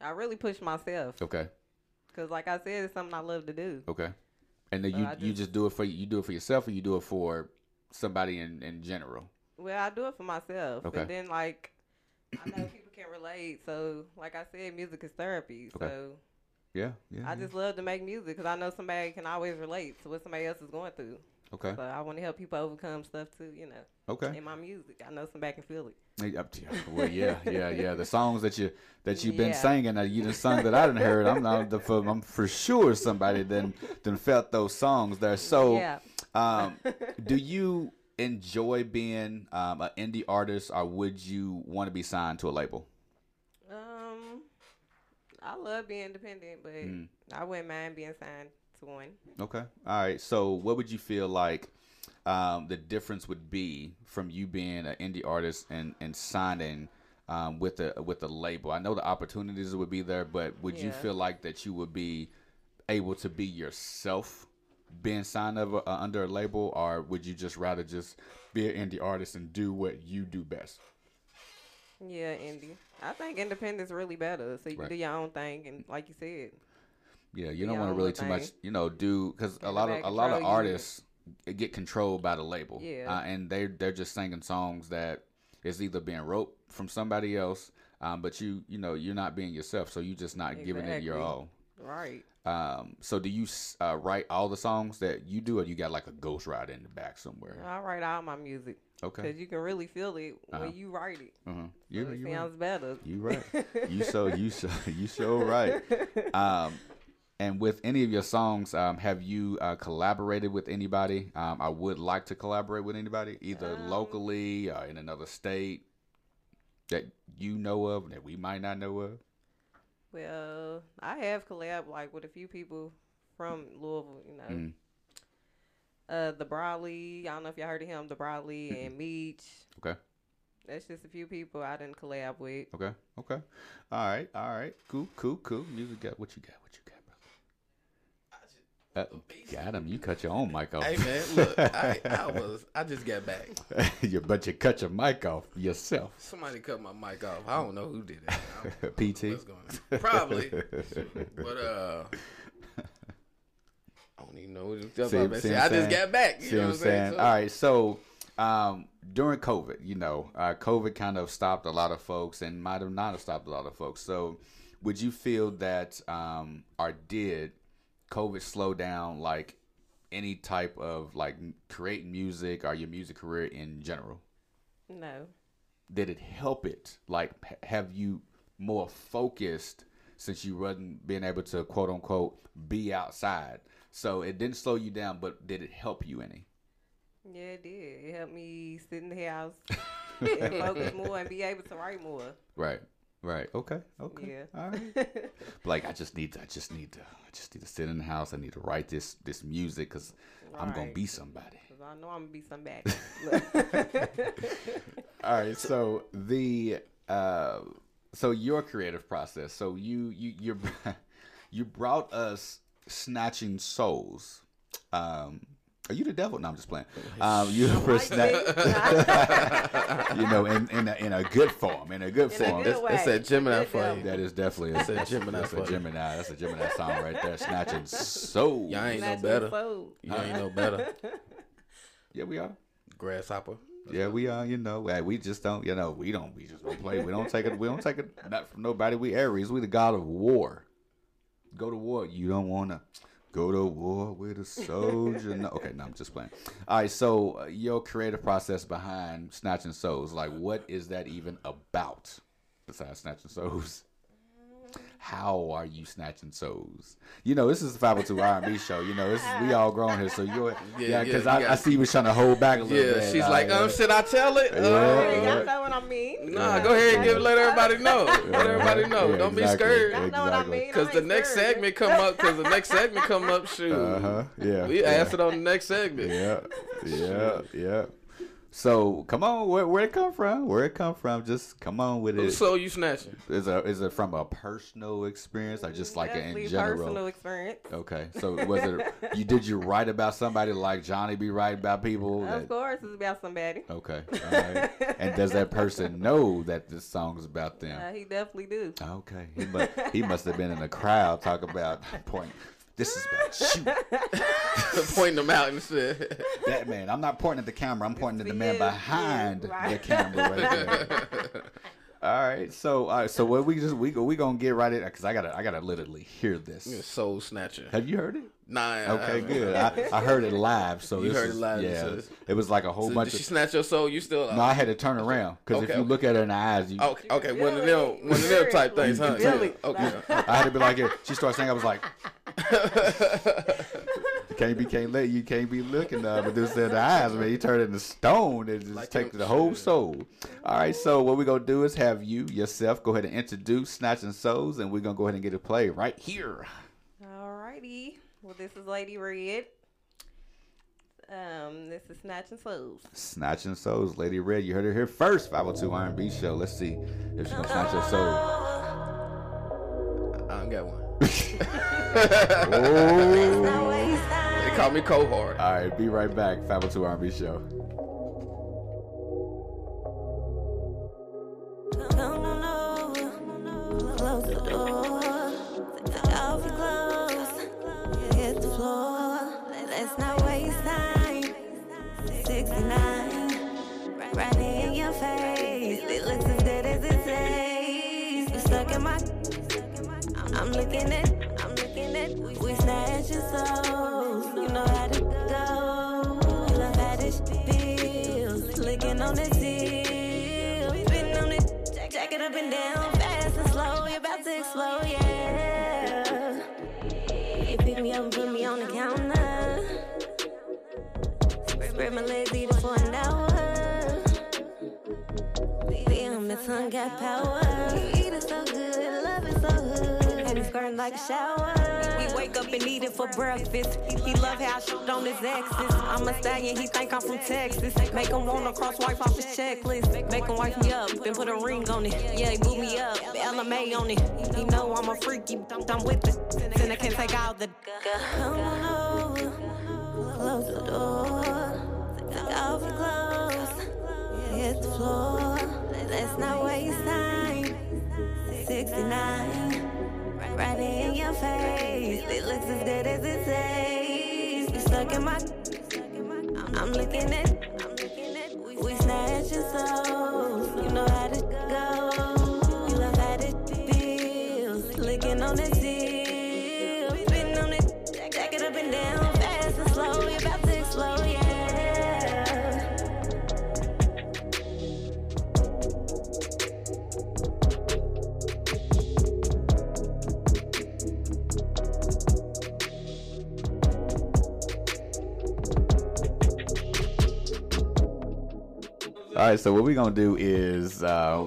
I really push myself Okay, because, like I said, it's something I love to do. okay. And then So you I you just do it for you do it for yourself, or you do it for somebody in in general? Well, I do it for myself, Okay. and then like I know people can relate. So, like I said, music is therapy. Okay. So Yeah, yeah. I yeah. just love to make music because I know somebody can always relate to what somebody else is going through. Okay. So I want to help people overcome stuff too. You know. Okay. In my music, I know somebody can feel it. Up to you. Well, yeah, yeah, yeah. The songs that you that you've been Yeah. singing, that you done sung that I didn't heard. I'm not the for, I'm for sure somebody then then felt those songs there. So, Yeah. um, do you enjoy being um, an indie artist, or would you want to be signed to a label? Um, I love being independent, but Mm. I wouldn't mind being signed to one. Okay. All right. So, what would you feel like um, the difference would be from you being an indie artist and and signing um, with a with a label? I know the opportunities would be there, but would you feel like that you would be able to be yourself being signed of, uh, under a label, or would you just rather just be an indie artist and do what you do best? Yeah, indie. I think independence really better, so you Right. can do your own thing, and like you said, Yeah, you Do don't want to really little too much, you know, do because a lot of a lot of control you. artists get controlled by the label. Yeah. uh, and they they're just singing songs that is either being wrote from somebody else, um, but you you know you're not being yourself, so you're just not giving it your all. right? Um, so do you uh, write all the songs that you do, or you got like a ghost ghostwriter in the back somewhere? I write all my music. Okay. Because you can really feel it Uh-huh. when you write it. Uh-huh. So You- it you right. sounds better. You right. You so you so you so right. Um, and with any of your songs, um, have you uh, collaborated with anybody? Um, I would like to collaborate with anybody, either Um, locally or in another state that you know of that we might not know of. Well, I have collab like with a few people from Louisville. You know, Mm. uh, the Bradley. I don't know if y'all heard of him. The Bradley and Meech. Okay. That's just a few people I didn't collab with. Okay. Okay. All right. All right. Cool. Cool. Cool. Music got what you got. What you got? Uh, got him. You cut your own mic off. Hey man, look, I, I was I just got back. you but you cut your mic off yourself. Somebody cut my mic off. I don't know who did it. I don't know PT. what's going on. Probably, but uh, I don't even know what See- see See, I just got back. You See know what I'm saying? saying? All right, so um, during COVID, you know, uh, COVID kind of stopped a lot of folks and might have not have stopped a lot of folks. So, would you feel that, um, or did COVID slow down like any type of like creating music or your music career in general? No. Did it help it? Like, have you more focused since you wasn't being able to quote unquote be outside? So it didn't slow you down, but did it help you any? Yeah, it did. It helped me sit in the house and focus more and be able to write more. Right. Right. Okay. Okay. Yeah. All right. like I just need to. I just need to. I just need to sit in the house. I need to write this this music because I'm gonna be somebody. 'Cause I know I'm gonna be somebody. All right. So the uh, so your creative process. So you you you you brought us snatching souls. Um, are you the devil? No, I'm just playing. Um, you were snatch, you know, in in a, in a good form, in a good In a form. good It's- it's way. that Gemini Good for you. That is definitely It's a Gemini That's for a you. Gemini. That's a Gemini song right there. Snatching soul. Y'all ain't no better. soul. Y'all ain't no better. Yeah, we are. Grasshopper. Yeah, we are. You know, we just don't. You know, we don't. We just don't play. We don't take it. We don't take it not from nobody. We Aries. We the god of war. Go to war. You don't want to go to war with a soldier. No. Okay, no, I'm just playing. All right. So uh, your creative process behind snatching souls, like, what is that even about? Besides snatching souls, How are you snatching souls? You know, this is the 502 R&B show. You know, this is we all grown here, so you're yeah, because yeah, I, I see you was trying to hold back a little Yeah, bit. she's All like, right, um, should I tell it? Yeah, Uh. Y'all know what I mean. Nah, go ahead and give let everybody know. Let everybody know. Yeah, Don't be scared. Y'all know what I mean. Cause the next scared. segment come up. Cause the next segment come up. Shoot. Uh huh. Yeah. We yeah. asked it on the next segment. Yeah, yeah, yeah. So come on, where where it come from? Where it come from? Just come on with Who it. soul you snatching? Is it is it from a personal experience or just like Definitely in general? personal experience. Okay, so was it you? Did you write about somebody like Jhonni be writing about people? Of course, it's about somebody. okay, all right. and does that person know that this song's about them? Uh, he definitely do. Okay, he must he must have been in the crowd talk about point. This is about you. Pointing them out and shit. That man, I'm not pointing at the camera. I'm pointing at the man behind right. the camera right there. All right, so all right, so what we just we go we gonna get right in because I gotta I gotta literally hear this. Soul snatcher. Have you heard it? Nah. I Okay, haven't. good. I, I heard it live, so You heard is- it live, Yeah, so it was like a whole So bunch did she snatch your soul? You still? No, I had to turn around because if you okay. look at her in the eyes, you. Okay, okay, one of them, one of them type things, huh? can tell. Yeah, Okay. I had to be like, it. she started saying, I was like, can't be, can't let you, can't be looking uh, but this in the eyes, man. You turn into stone and just take the whole soul. All right, so what we're gonna do is have you yourself go ahead and introduce Snatching Souls, and we're gonna go ahead and get a play right here. All righty. Well, this is Lady Redd. Um, this is Snatching Souls. Snatching Souls, Lady Redd. You heard it here first. 502 R&B show. Let's see if she gonna snatch your soul. I don't got one. Oh. They call me cohort. All right, be right back. 502 R&B show. Close the door. Take off your clothes. Hit the floor. Let's not waste time. 69. Right in your face. It looks as good as it tastes. You stuck in my. Looking at. I'm looking at. We snatch your souls. You know how to go. Love how this feels. Licking on the seal. Spitting on it. Jack it up and down. Fast and slow. You're about to explode. Yeah. You pick me up and put me on the counter. Spread my legs, eat it for an hour. Damn, the tongue got power. And skirting like shower. We wake up and eat it for breakfast. He love how I shoot on his exes. I'm a stallion, he think I'm from Texas. Make him wanna cross wipe off his checklist. Make him wipe me up, then put a ring on it. Yeah, he boot me up, LMA on it. He know I'm a freaky, I'm with it. Then I can't take all the. Come on over, close the door. Take off your clothes, hit the floor. Let's not waste time. 69, right in your face. It looks as good as it tastes. You stuck in my. I'm looking at. We snatch souls. You know how to right, so what we're gonna do is uh,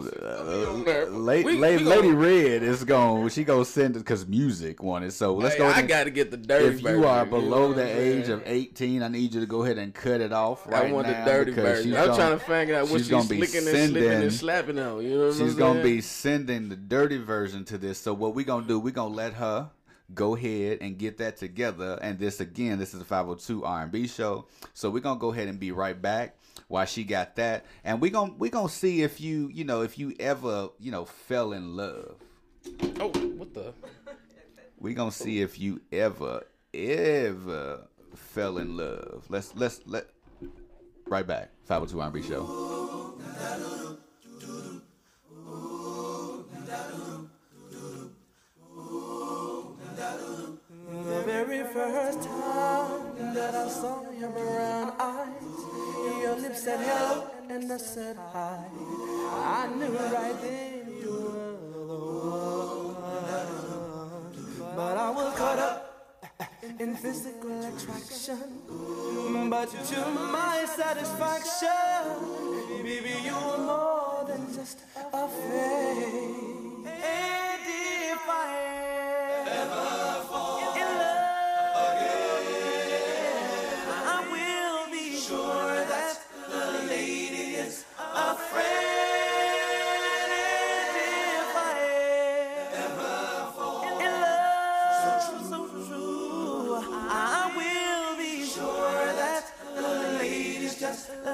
We- we Lady gonna- Red is going. She gonna send it because music wanted. So let's Hey, go. ahead I gotta get the dirty version. If you are you below know the age of eighteen, I need you to go ahead and cut it off right I want now. the dirty because version. I'm gonna- trying to figure out what she's she's gonna be licking and slipping and slapping on. You know what She's gonna be sending the dirty version to this. So what we gonna do? We gonna let her go ahead and get that together. And this again, this is a 502 R&B show. So we're gonna go ahead and be right back while she got that. And we gonna we gonna see if you you know if you ever you know fell in love. Oh, what the? We gonna see if you ever ever fell in love. Let's let's let right back. 502 R&B show. The very first time that I saw your brown eyes, your said hello and I said hi. I knew right then you were the one. But I was caught up in physical attraction. But to my satisfaction, baby, you're more than just a fake. And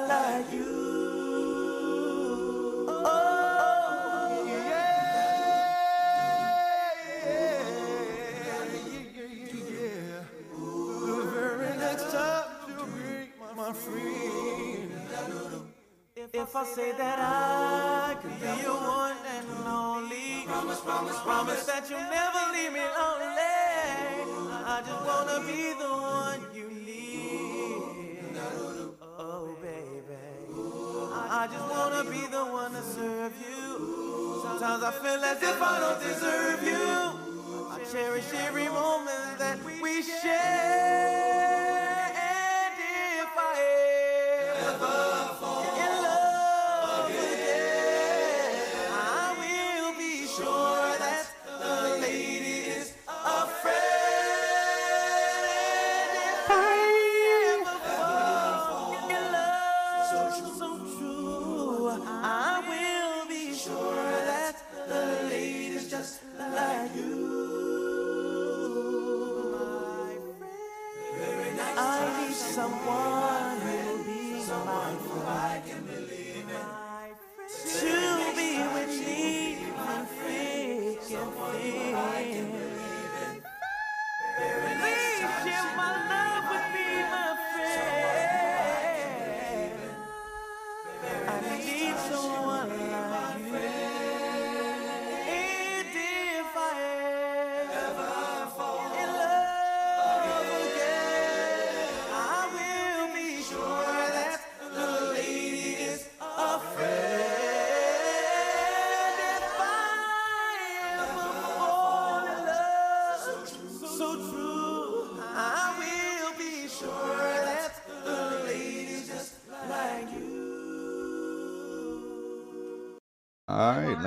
like you. Oh, yeah. The very next time you meet my friend. If I say that I could be your one and only, promise, promise, promise that you'll never leave me lonely. I just wanna be the one I just wanna be the one to serve you. Sometimes I feel as if I don't deserve you. I cherish every moment that we share.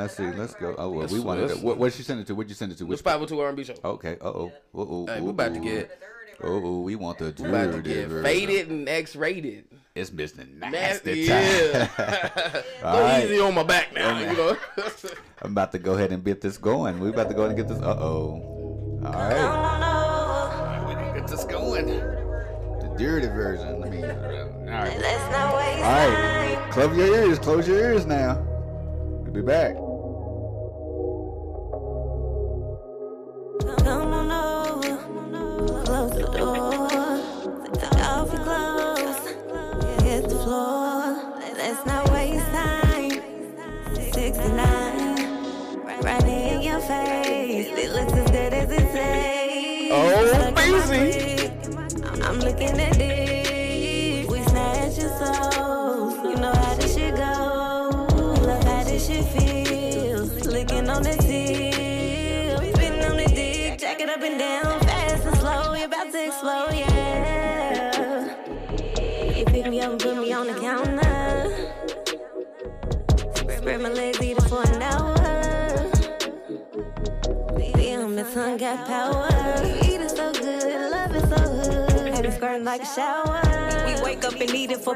Let's see. Let's go. Oh, well, Let's- we wanted. To, let's- what what she send it to? What'd you send it to? It's 502 R&B show. Okay. Uh oh. Uh oh. Hey, we about to get- Oh, oh. we want the We about to dirty get version. faded and X-rated. It's Mr. Nasty, Nasty yeah. time. Go All right. easy on my back now, you know. I'm about to go ahead and get this going. We're about to go ahead and get this. Uh oh. All right. We need to get this going. The dirty version. Let me. All right. All right. Close your ears. Close your ears now. We'll be back.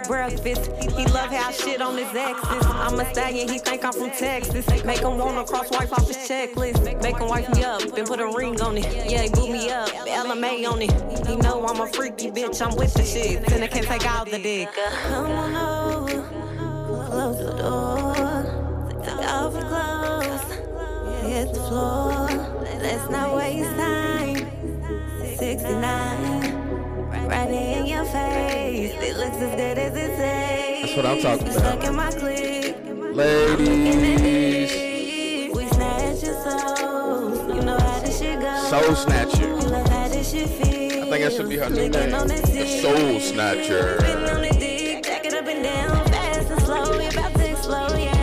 Breakfast. He love how I shit on his exes. I'm a stallion, he think I'm from Texas. Make him wanna cross wife off his checklist. Make him wife me up and put a ring on it. Yeah, he boot me up, LMA on it. He know I'm a freaky bitch, I'm with the shit. And I can't take all the dick. Come on close the door. Take off your clothes, hit the floor. Let's not waste time. 69, right in your face. It looks as good as it tastes. That's what I'm talking about. Stuck in my clique. Ladies. We snatch your souls. You know how this shit goes. Soul Snatcher. You love how this shit feels. I think that should be her new name. The Soul Snatcher. Spitting on the dick, jack it up and down, fast and slow. We about to explode, yeah.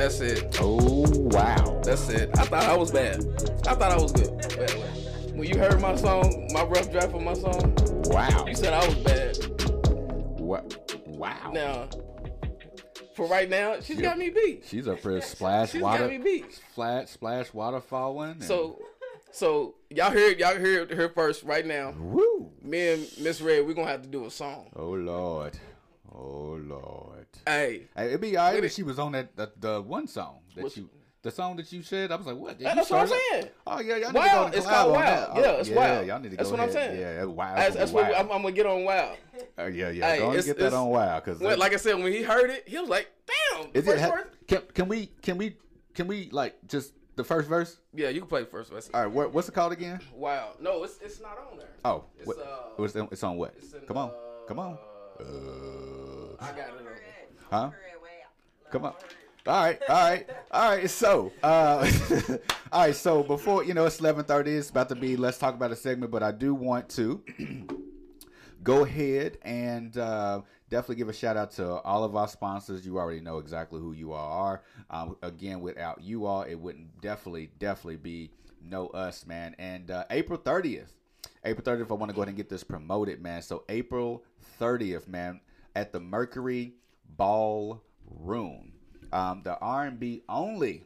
That That's it. Oh wow. That's it. I thought I was bad. I thought I was good. But when you heard my song, my rough draft of my song, wow, you said I was bad. What? Wow. Now, for right now, she's She- got me beat. She's up there splash She's water. got me beat. Flat splash waterfall one. and- So, so y'all heard y'all heard her first right now. Woo. Me and Miss Redd, we're gonna have to do a song. Oh lord. Oh lord. Hey. Hey, it'd be alright if she was on that the, the one song that Which- you the song that you said. I was like, what? Did That- you that's what I'm saying. Oh yeah, y'all need Wow, to go to it's called on Wow. that. Oh, Yeah, it's yeah, Wow. Y'all need to That's go what I'm saying. Yeah, wow. That's, that's wow. what we, I'm, I'm gonna get on Wow. Uh, yeah, yeah. Hey, go and get that on wow, because Well, like I said, when he heard it, he was like, "Damn!" is it first ha- verse. can can we can we can we like just the first verse? Yeah, you can play the first verse. All right, what, what's it called again? Wow. No, it's it's not on there. Oh, It's, what, uh, it's, it's on what? it's in, Come on, come on. I got it. Huh? Come on. All right, all right, all right. So, uh, all right. So before you know, it's eleven thirty. It's about to be. Let's talk about a segment, but I do want to go ahead and uh, definitely give a shout out to all of our sponsors. You already know exactly who you all are. Um, again, without you all, it wouldn't definitely, definitely be no us, man. And uh, April thirtieth. April 30th, I want to go ahead and get this promoted, man. So April 30th, man, at the Mercury Ballroom. Um, the R&B only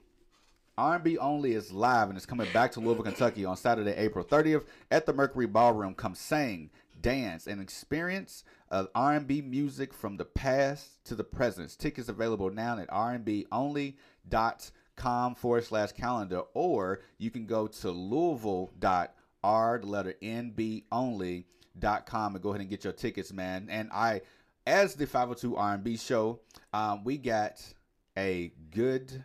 R&B only is live and it's coming back to Louisville, Kentucky on Saturday, April 30th at the Mercury Ballroom. Come sing, dance, and experience uh, R&B music from the past to the present. Tickets available now at rnbonly.com forward slash calendar, or you can go to louisville.r, the letter NB only.com and go ahead and get your tickets, man. And I, as the 502 R&B show, um, we got a good,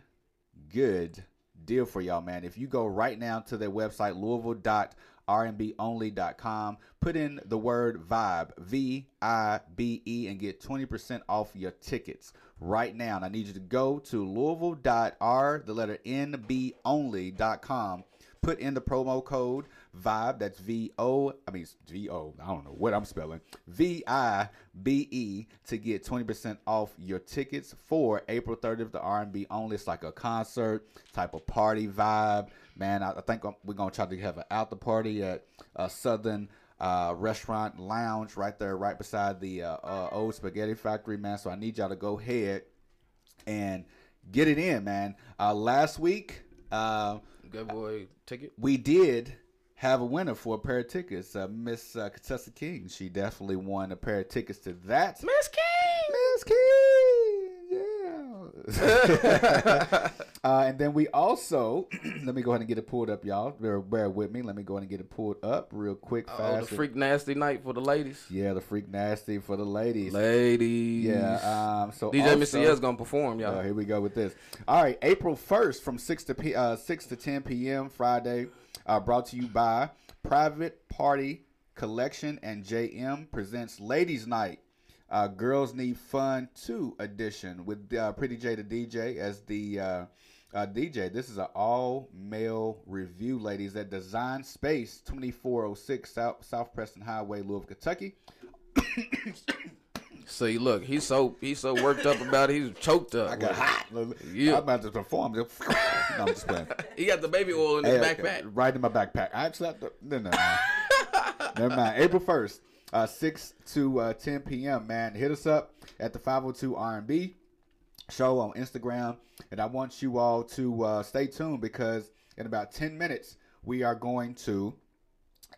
good deal for y'all, man. If you go right now to their website, louisville.rnbonly.com, put in the word vibe, V I B E, and get 20% off your tickets right now. And I need you to go to louisville.r, the letter NB only.com. Put in the promo code VIBE, that's V O, I mean, it's V O, I don't know what I'm spelling, V I B E, to get 20% off your tickets for April 30th, the R&B only. It's like a concert type of party vibe. Man, I, I think we're going to try to have an out the party at uh, Southern uh, Restaurant Lounge right there, right beside the uh, uh, old Spaghetti Factory, man. So I need y'all to go ahead and get it in, man. Uh, last week, uh, Good boy ticket. we did have a winner for a pair of tickets. Uh, Miss uh, Contessa King, she definitely won a pair of tickets to that. Miss King, Miss King, yeah. uh, and then we also, let me go ahead and get it pulled up, y'all. Bear, bear with me. Let me go ahead and get it pulled up real quick, fast. Oh, the freak nasty night for the ladies. Yeah, the freak nasty for the ladies. Ladies. Yeah. Um. So DJ Missy is gonna perform, y'all. Uh, here we go with this. All right, April first from six to p uh, six to ten p.m. Friday. Uh, brought to you by Private Party Collection and JM presents Ladies Night. Uh, Girls Need Fun 2 edition with uh, Pretty J the DJ as the uh, uh, DJ. This is an all male review, ladies, at Design Space 2406 South, South Preston Highway, Louisville, Kentucky. See, look, he's so he's so worked up about it. He's choked up. I got hot. Yeah. I'm about to perform. no, I'm just playing. He got the baby oil in his Hey, backpack. Right in my backpack. I actually have to. No, no, no. Never mind. April 1st, uh, 6 to uh, 10 p.m., man. Hit us up at the 502 R&B show on Instagram. And I want you all to uh, stay tuned because in about 10 minutes, we are going to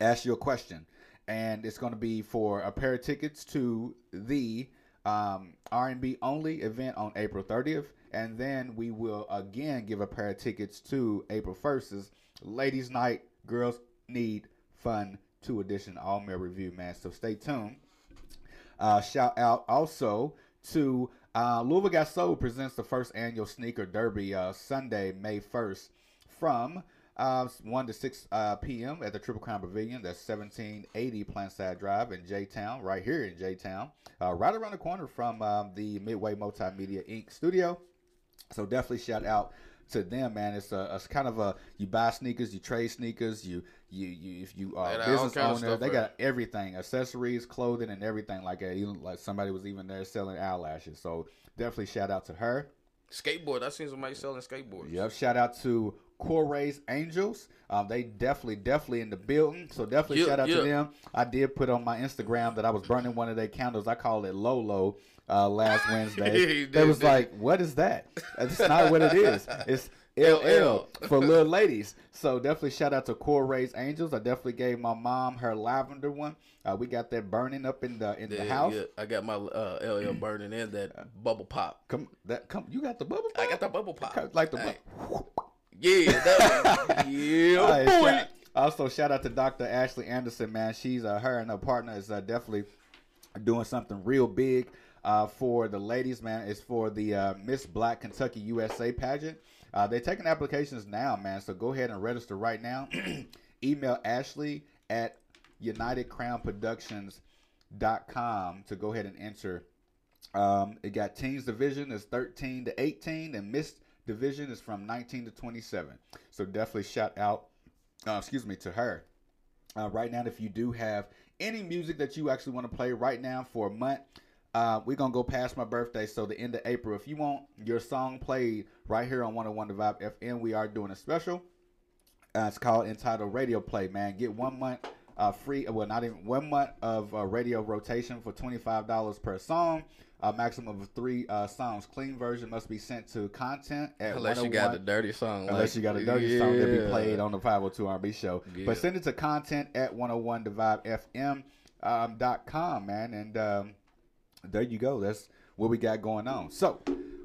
ask you a question. And it's going to be for a pair of tickets to the um, R&B only event on April 30th. And then we will again give a pair of tickets to April 1st's Ladies Night, Girls Need Fun 2 edition all male review, man. So stay tuned. Uh, shout out also to uh, Louisville Got Soul presents the first annual Sneaker Derby uh, Sunday, May 1st from uh, 1 to 6 uh, p.m. at the Triple Crown Pavilion. That's 1780 Plantside Drive in J-Town, right here in J-Town, uh, right around the corner from um, the Midway Multimedia Inc. studio. So definitely shout out to them, man. It's a it's kind of a you buy sneakers, you trade sneakers, you you you if you are a business owner, they got everything, accessories, clothing, and everything like that. Even like somebody was even there selling eyelashes. So definitely shout out to her. Skateboard. I seen somebody selling skateboards. Yep. Shout out to Coray's Angels. Um, they definitely, definitely in the building. So definitely Yeah, shout out yeah. to them. I did put on my Instagram that I was burning one of their candles. I call it Lolo uh, last Wednesday. He they was did. like, "What is that? That's not what it is. It's LL for little ladies." So definitely shout out to Coray's Angels. I definitely gave my mom her lavender one. Uh, we got that burning up in the in the house. yeah. I got my uh, LL burning in that bubble pop. Come, that come. You got the bubble pop? I got the bubble pop. like the Hey. Yeah, that one. yeah, right, also, shout out to Dr. Ashley Anderson, man. She's uh, her and her partner is uh, definitely doing something real big uh, for the ladies, man. It's for the uh, Miss Black Kentucky USA pageant. Uh, they're taking applications now, man. So go ahead and register right now. Email Ashley at UnitedCrownProductions.com to go ahead and enter. Um, it got teens division is 13 to 18, and Miss division is from 19 to 27. So definitely shout out, uh, excuse me, to her. Uh, right now, if you do have any music that you actually want to play right now for a month, uh, we're gonna go past my birthday, so the end of April. If you want your song played right here on 101 The Vibe FM, we are doing a special. Uh, it's called entitled Radio Play. Man, get one month uh, free. Well, not even one month of uh, radio rotation for twenty five dollars per song. A maximum of three uh, songs. Clean version must be sent to content at Unless you got the dirty song. Unless like- you got a dirty song that be played on the 502 R&B show. Yeah. But send it to content at 101 The Vibe FM um, dot com, man. And um, there you go. That's what we got going on. So,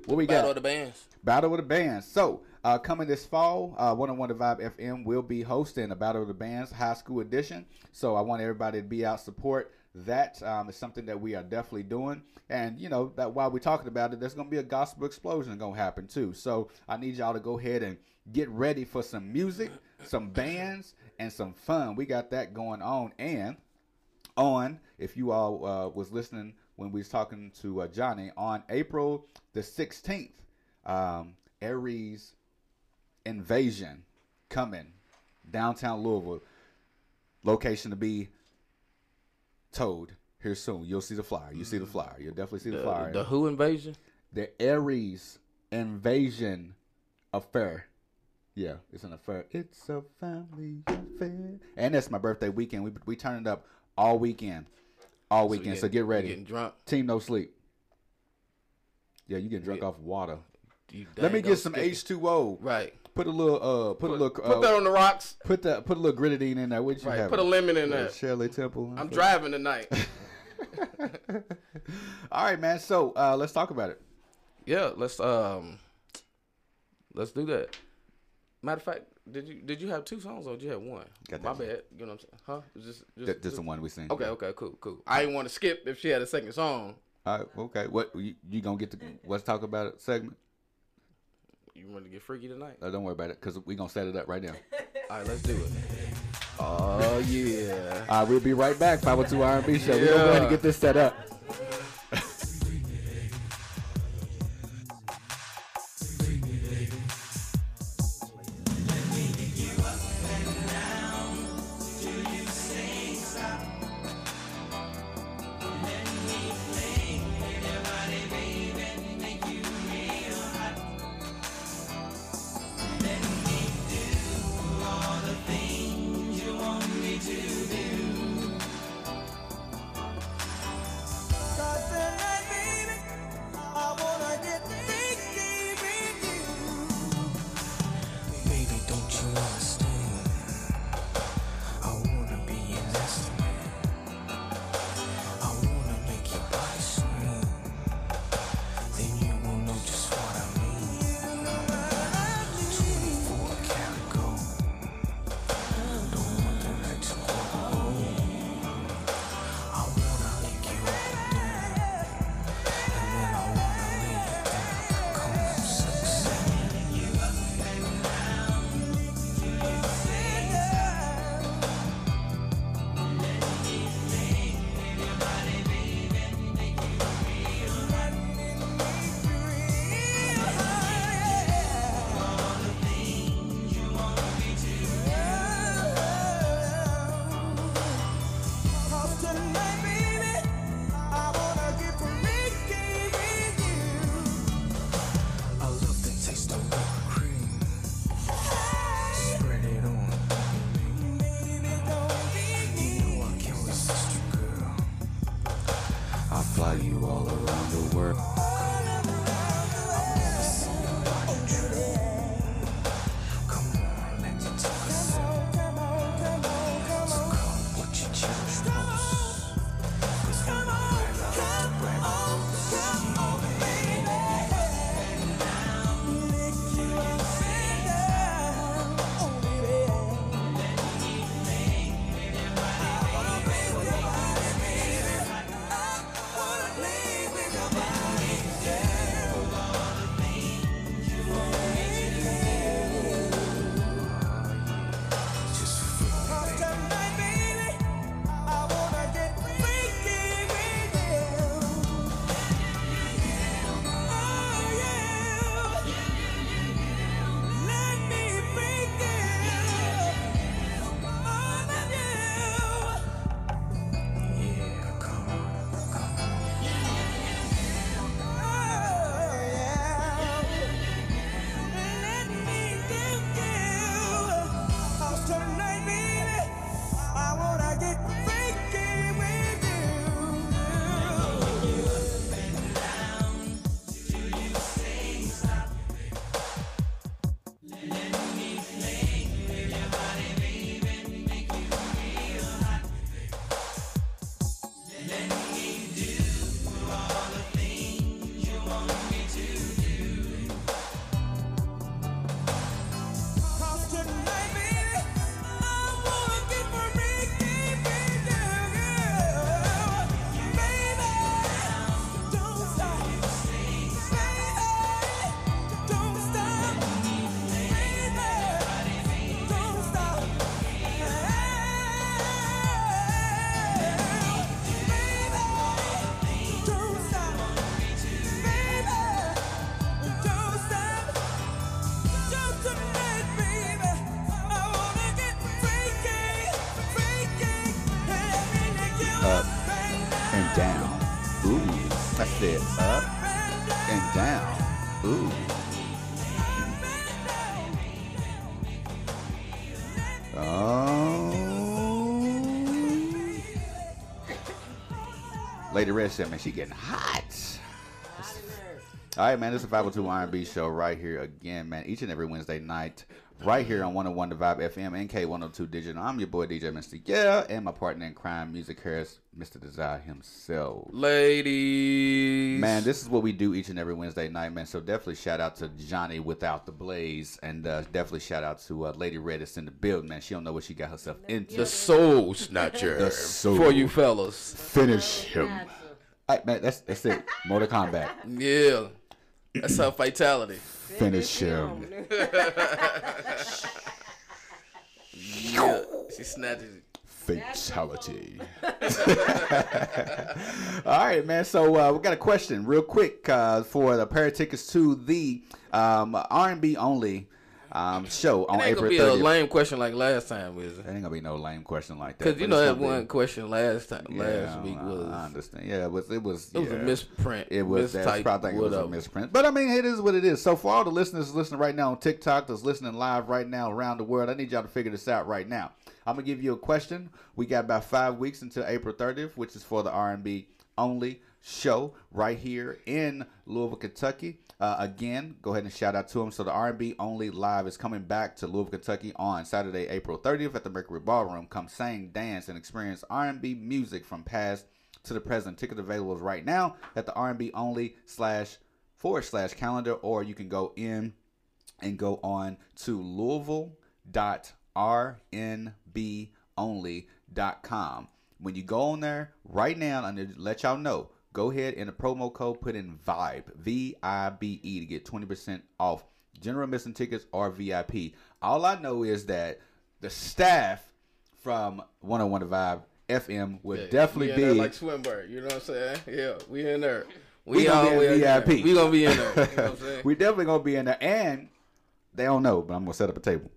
what we got? Battle of the Bands. Battle of the Bands. So, uh, coming this fall, uh, 101 The Vibe FM will be hosting a Battle of the Bands High School Edition. So, I want everybody to be out support. That um, is something that we are definitely doing. And, you know, that while we're talking about it, there's going to be a gospel explosion going to happen too. So, I need y'all to go ahead and get ready for some music, some bands, and some fun. We got that going on. And on if you all uh, was listening when we was talking to uh, Jhonni on april the 16th um, aries invasion coming downtown louisville location to be told here soon you'll see the flyer you see the mm. flyer you'll definitely see the, The- flyer the who invasion the aries invasion affair yeah, it's an affair. It's a family affair. And that's my birthday weekend. We we turn it up all weekend. All So weekend. So get- get ready. getting drunk? Team no sleep. Yeah, you getting drunk off water. Let me get some. H2O. Right. Put a little uh put, a little uh, put that on the rocks. Put that put a little grenadine in there. What you Right, have? put a lemon in Uh, there. Shirley Temple. I'm driving tonight. All right, man. So uh let's talk about it. yeah, let's um, let's do that. Matter of fact, did you did you have two songs or did you have one? Got My bad. You know what I'm saying? Huh? Just Just- just the one we sing. Okay, okay, cool, cool. I didn't want to skip if she had a second song. All right, okay. What you, you gonna get to? let's talk about it segment? You want to get freaky tonight? No, don't worry about it, cause we gonna set it up right now. All right, let's do it. Oh yeah. All right, we'll be right back. 502 R&B show. We're gonna go ahead and get this set up. That's it. Up and down. Ooh. Oh. Lady Redd said, man, she getting hot. All right, man. This is the 502 R&B show right here again, man. Each and every Wednesday night, right here on 101 The Vibe FM and K102 Digital. I'm your boy DJ Mr. Yeah, and my partner in crime, Musick Harris, Mr. Desire himself. Ladies, Man, this is what we do each and every Wednesday night, man. So definitely shout out to Jhonni without the blaze, and uh, definitely shout out to uh, Lady Redd that's in the build, man. She don't know what she got herself into. the soul snatcher The soul. for you fellas. Finish him. All right, man. That's that's it. Mortal Kombat. Yeah, that's her fatality. Finish him. yeah, she snatches it. Fatality. All right, man. So uh, we got a question, real quick, uh, for the pair of tickets to the um, R&B only um, show on It ain't April gonna be a lame question like last time, was it? There ain't gonna be no lame question like that. Because you know that gonna be- one question last time, Yeah, last week was. I understand. Yeah, it was. It was. It was a misprint, It was. That's probably think it was a misprint. But I mean, it is what it is. So for all the listeners listening right now on TikTok, that's listening live right now around the world, I need y'all to figure this out right now. I'm gonna give you a question. We got about five weeks until April 30th, which is for the R&B only show right here in Louisville, Kentucky. Uh, again, go ahead and shout out to them. So the R&B only live is coming back to Louisville, Kentucky on Saturday, April 30th at the Mercury Ballroom. Come sing, dance, and experience R&B music from past to the present. Ticket available right now at the R&B only slash forward slash calendar, or you can go in and go on to louisville.rnbonly.com. When you go on there right now, and to let y'all know, go ahead and the promo code put in VIBE, V I B E, to get 20% off general admission tickets or VIP. All I know is that the staff from 101 The Vibe FM will Yeah, definitely be like Swinburne. You know what I'm saying? Yeah, we in there. we gonna all be in in there. VIP. We gonna be in there. You know what I'm saying? we definitely gonna be in there, and they don't know, but I'm gonna set up a table.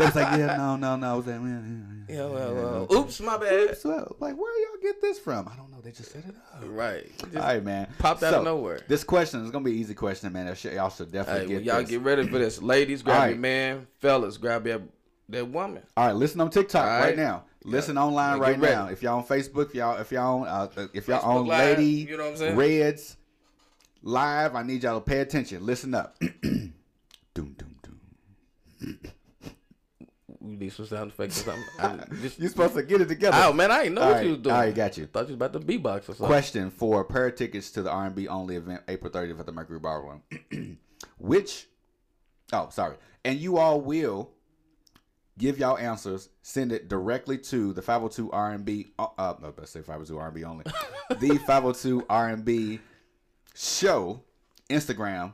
They was like, yeah, no, no, no. I was like, yeah, yeah, Yeah, well, well. no. Oops, my bad. Oops, well, like, where y'all get this from? I don't know. They just set it up. Right. Just All right, man. Popped out So, of nowhere. This question is gonna be an easy question, man. Y'all should- Y'all should definitely Hey, get well, y'all this. get ready for this. Ladies, grab All your right. man. Fellas, grab your That woman. All right, listen on TikTok right, right. now. Listen Yeah. online right ready. now. If y'all on Facebook, if y'all if y'all on uh, if y'all Facebook on Live, Lady you know what I'm saying? Reds live, I need y'all to pay attention. Listen up. We need some sound effects or something. Just, You're supposed to get it together. Oh man, I ain't know All what right, you was doing. All right, got you. Thought you was about to beatbox or something. Question for a pair of tickets to the R&B only event April 30th at the Mercury Ballroom. Which, oh, sorry. And you all will give y'all answers. Send it directly to the 502 R&B, uh, uh, no, let's say 502 R&B only. the 502 R&B show Instagram.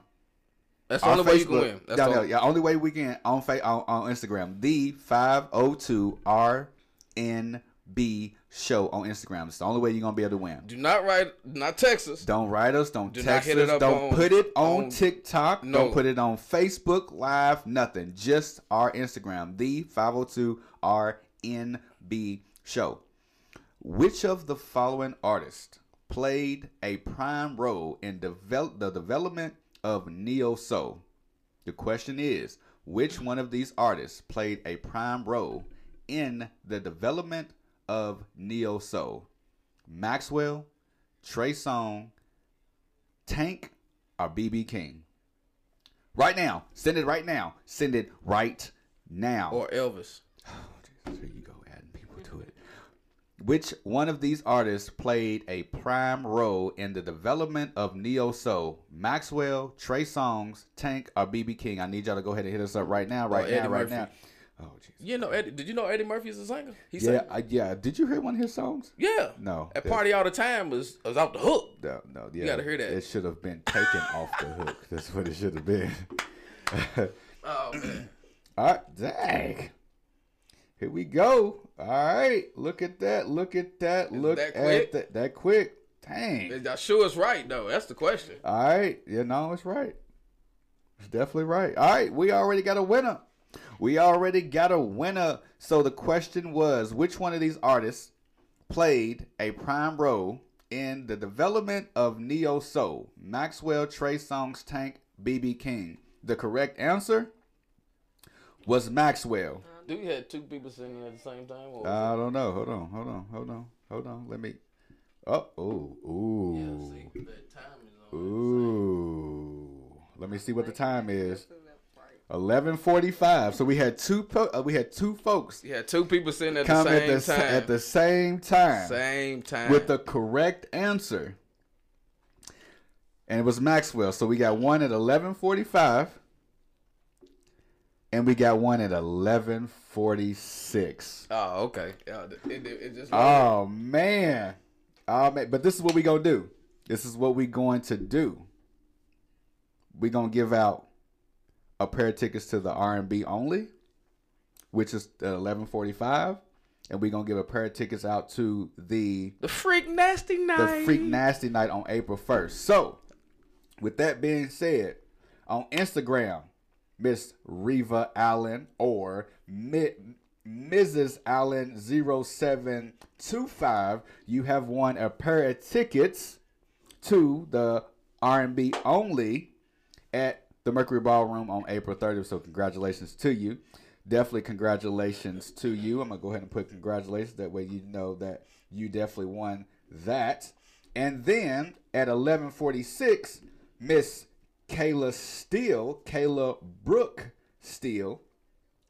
That's the only way you can win. That's yeah, the only- yeah, only way we can on fa- on, on Instagram. The 502 RNB show on Instagram. It's the only way you're gonna be able to win. Do not write, not text us. Don't write us. Don't Do text us. Don't on- put it on, on- TikTok. No. Don't put it on Facebook Live. Nothing. Just our Instagram. The 502 RNB show. Which of the following artists played a prime role in develop the development of neo soul? The question is, which one of these artists played a prime role in the development of neo soul? Maxwell, Trey Songz, Tank, or BB King? Right now. Send it right now. Send it right now. Or Elvis. Oh, there you go, adding people to it. Which one of these artists played a prime role in the development of neo soul? Maxwell, Trey Songz, Tank, or BB King? I need y'all to go ahead and hit us up right now, Or right now, Eddie right Murphy. now. Oh, you know Eddie? Did you know Eddie Murphy is a singer? He said yeah. I, yeah. Did you hear one of his songs? Yeah. No. At party all the time was was out the hook. No, no, yeah. You gotta hear that. It should have been taken off the hook. That's what it should have been. Oh man. All right, dang. Here we go. All right, look at that. Look at that. Look at that at quick? that. That quick. Dang. Y'all sure it's right though? That's the question. All right. Yeah, no, it's right. It's definitely right. All right, we already got a winner. We already got a winner. So the question was which one of these artists played a prime role in the development of Neo Soul? Maxwell, Trey Songz, Tank, BB King. The correct answer was Maxwell. Do you had two people singing at the same time? Or was I don't know. Hold on. Hold on. Hold on. Hold on. Let me. Oh. Ooh. Ooh. Ooh. Let me see what the time is. Eleven forty-five. So we had two. Po- uh, we had two folks it? You had two people sitting at the same at the time. at the same time. Same time. with the correct answer, and it was Maxwell. So we got one at eleven forty-five, and we got one at eleven forty-six. Oh, okay. Yeah, it, it. Oh man. Oh man. But this is what we gonna do. This is what we going to do. We gonna give out a pair of tickets to the R and B only, which is at eleven forty five, and we gonna give a pair of tickets out to the the Freak Nasty Night. the Freak Nasty Night on April first. So, with that being said, on Instagram, Miss Reva Allen or Mrs. Allen 0725, you have won a pair of tickets to the R&B only at the Mercury Ballroom on April 30th. So congratulations to you. Definitely congratulations to you. I'm gonna go ahead and put congratulations. That way you know that you definitely won that. And then at 11:46, Miss Kayla Steele, Kayla Brooke Steele,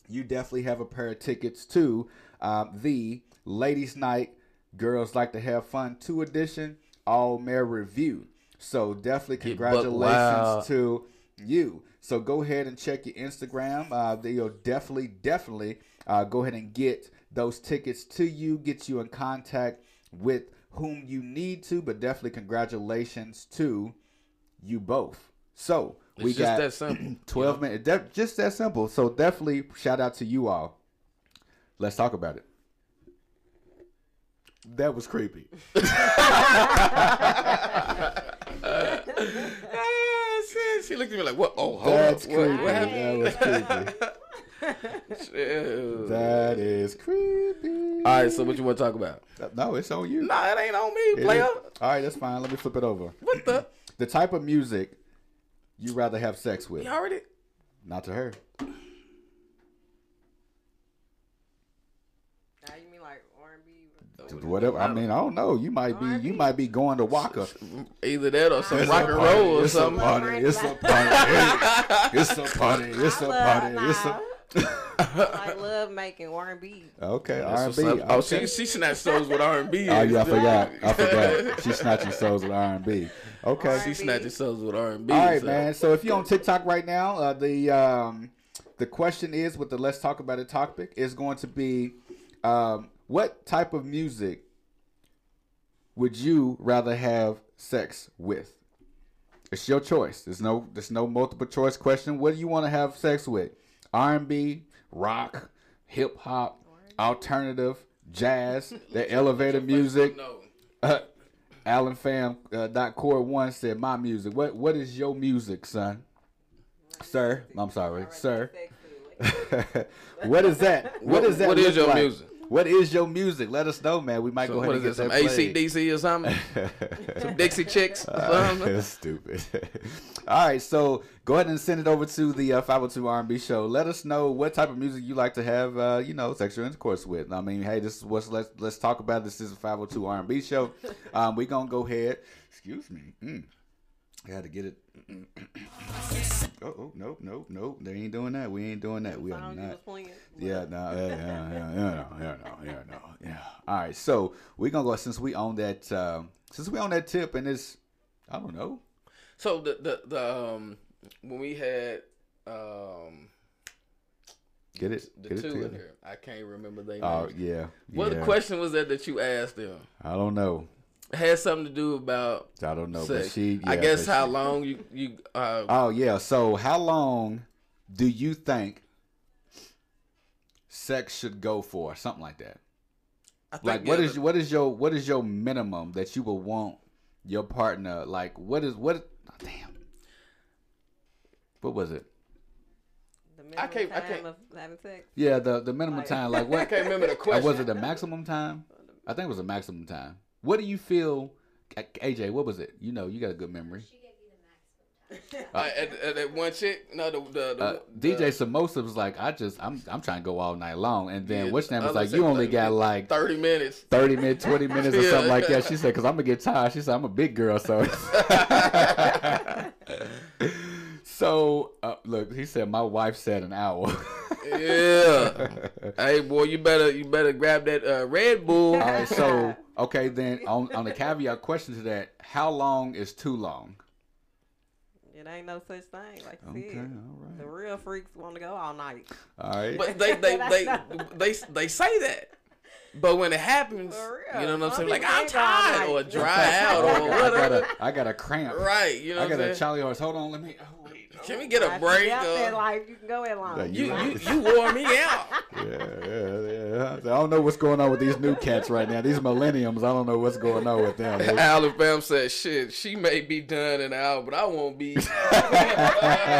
you definitely have a pair of tickets to um, the Ladies Night Girls Like to Have Fun 2 edition All Mare Review. So definitely congratulations wild. to you. So go ahead and check your Instagram. Uh, they'll definitely, definitely uh, go ahead and get those tickets to you, get you in contact with whom you need to, but definitely congratulations to you both. So we It's just got that simple, 12 minutes. Def- just that simple. So definitely shout out to you all. Let's talk about it. That was creepy. Ah. She looked at me like, "What? Oh, hold That's up. What, creepy. what That was creepy. That is creepy. All right, so what you want to talk about? No, it's on you. Nah, it ain't on me, It player. All right, that's fine. Let me flip it over. What the? The type of music you rather have sex with? You. Not to her. Now you mean like R and B? Whatever. I mean, I don't know. You might R&B. be you might be going to Waka. Either that or some rock and roll or something. It's a party. It's a party. It's a party. It's a party. It's a party. I love making R&B. Okay, R and B. up. Oh, she she snatched souls with R and B. Oh yeah, I forgot. I forgot. She's snatching souls with R and B. Okay, She snatching souls with R and B. All right, man. So if you're on TikTok right now, uh, the um, the question is with the let's talk about it topic is going to be, um, what type of music would you rather have sex with? It's your choice. There's no there's no multiple choice question. What do you want to have sex with? R and B, rock, hip hop, alternative, jazz, the elevator music. Uh, Alan Fam uh, dot core one said my music. What what is your music, son? Sir, I'm sorry, sir. what is that? What What- is that? what is your like? music? What is your music? Let us know, man. We might So go ahead what and is get some ACDC or something? Some Dixie Chicks or something? That's stupid. All right, so go ahead and send it over to the uh, 502 R&B show. Let us know what type of music you like to have, uh, you know, sexual intercourse with. I mean, hey, this is what's let's let's talk about. This is a 502 R&B show. Um, we gonna go ahead. Excuse me. Mm. I had to get it. oh, oh, nope, nope, nope. They ain't doing that. We ain't doing that. We are Sound you not. was playing. Yeah, no, yeah, yeah, yeah, yeah, no, yeah, no, yeah, no, yeah. All right, so we're gonna go since we own that, um, since we own that tip, and it's, I don't know. So the the the um when we had um Get it, the get it two in here, I can't remember their Oh names. yeah. What yeah. question was that that you asked them? I don't know. It had something to do about I don't know, but sex. she- I guess how she- long you you uh Oh yeah. So how long do you think sex should go for? Something like that. Think Like what yeah, is what is your what is your minimum that you would want your partner? Like what is what? oh, damn. What was it? The minimum I can't- I time can't- of having sex. Yeah, the the minimum Like- time. Like what? I can't remember the Uh, question. Was it the maximum time? I think it was a maximum time. What do you feel, AJ? What was it? You know, you got a good memory. Uh, at, at that one chick, no, the the, the, Uh, DJ Samosa was like, I just, I'm, I'm trying to go all night long, and then Yeah, what's name was like, you only got like thirty minutes. 30 minutes, 20 minutes, or Yeah. something like that. She said, because I'm gonna get tired. She said, I'm a big girl, so. so uh, look, he said my wife said an hour. yeah. hey boy, you better you better grab that uh, Red Bull. All right, so okay, then on on the caveat question to that, how long is too long? It ain't no such thing. Like you Okay, said, all right. the real freaks want to go all night. All right. But they they they they they say that. But when it happens, you know what I'm saying? Like I'm tired or dry out or I got whatever. a, I got a cramp. Right, you know I got a saying? Charlie horse. Hold on, let me. Oh, wait. Can we get a break? you out there, uh, life, you can go in long. Yeah, you, you- you you wore me out. Yeah, yeah, yeah. I don't know what's going on with these new cats right now. These millenniums, I don't know what's going on with them. They- Alabama said, "Shit, she may be done in an hour, but I won't be."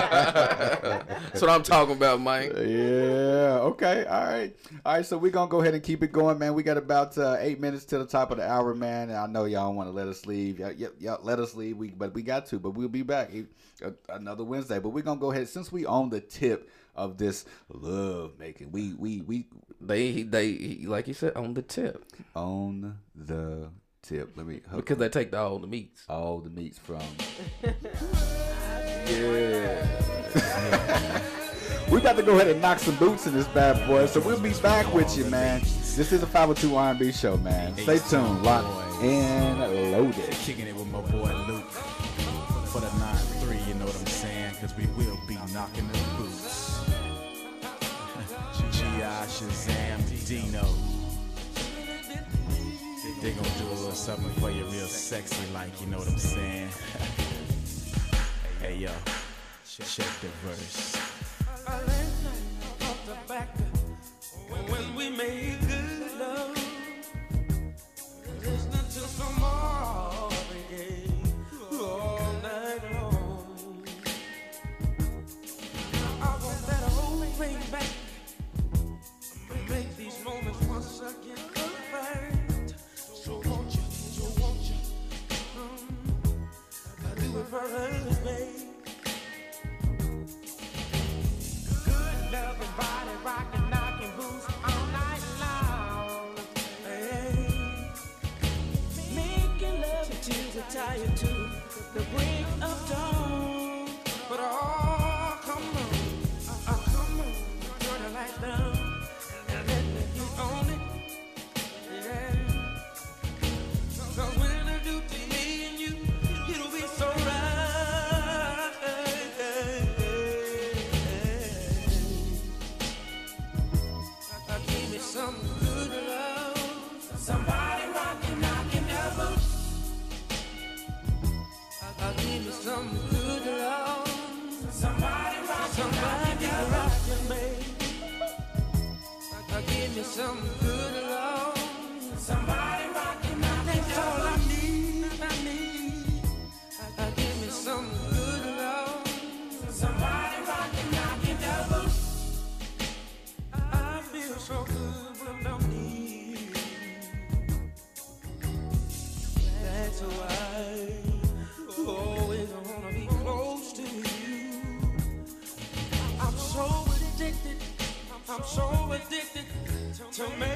That's what I'm talking about, Mike. Yeah. Okay. All right. All right. So we're gonna go ahead and keep it going, man. We got about uh, eight minutes to the top of the hour, man. And I know y'all want to let us leave. Yep. Yep. Yep. Let us leave. We, but we got to. But we'll be back uh, another Wednesday. But we're gonna go ahead since we own the tip of this love making. We we we They they like you said on the tip On the tip. Let me because they take the, all the meats. all the meats from. Yeah. We about to go ahead and knock some boots in this bad boy. So we'll be back with you, man. This is a 502 R&B show, man. Stay tuned, locked and loaded. Kicking it with my boy Shazam Dino. They gonna do a little something for you real sexy like, you know what I'm saying? hey yo, check the verse. When we made first place. Good loving body, rocking, knocking, boots all night long. Making love tired too. Addicted to love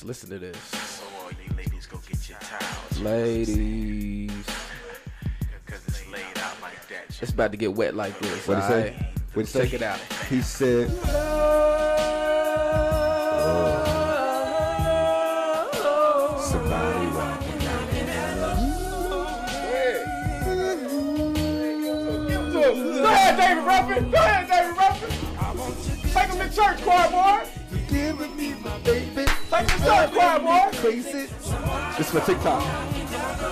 ladies, listen to this. So ladies, go get your towels. Ladies, it's like that. it's about to get wet like this. What he say? alright? What he Check say? it out. He said, Go ahead, David Ruffin. Go ahead, David Ruffin. Take him to church, choir boy. Giving me my baby. Take him to choir boy. Crazy. This for TikTok.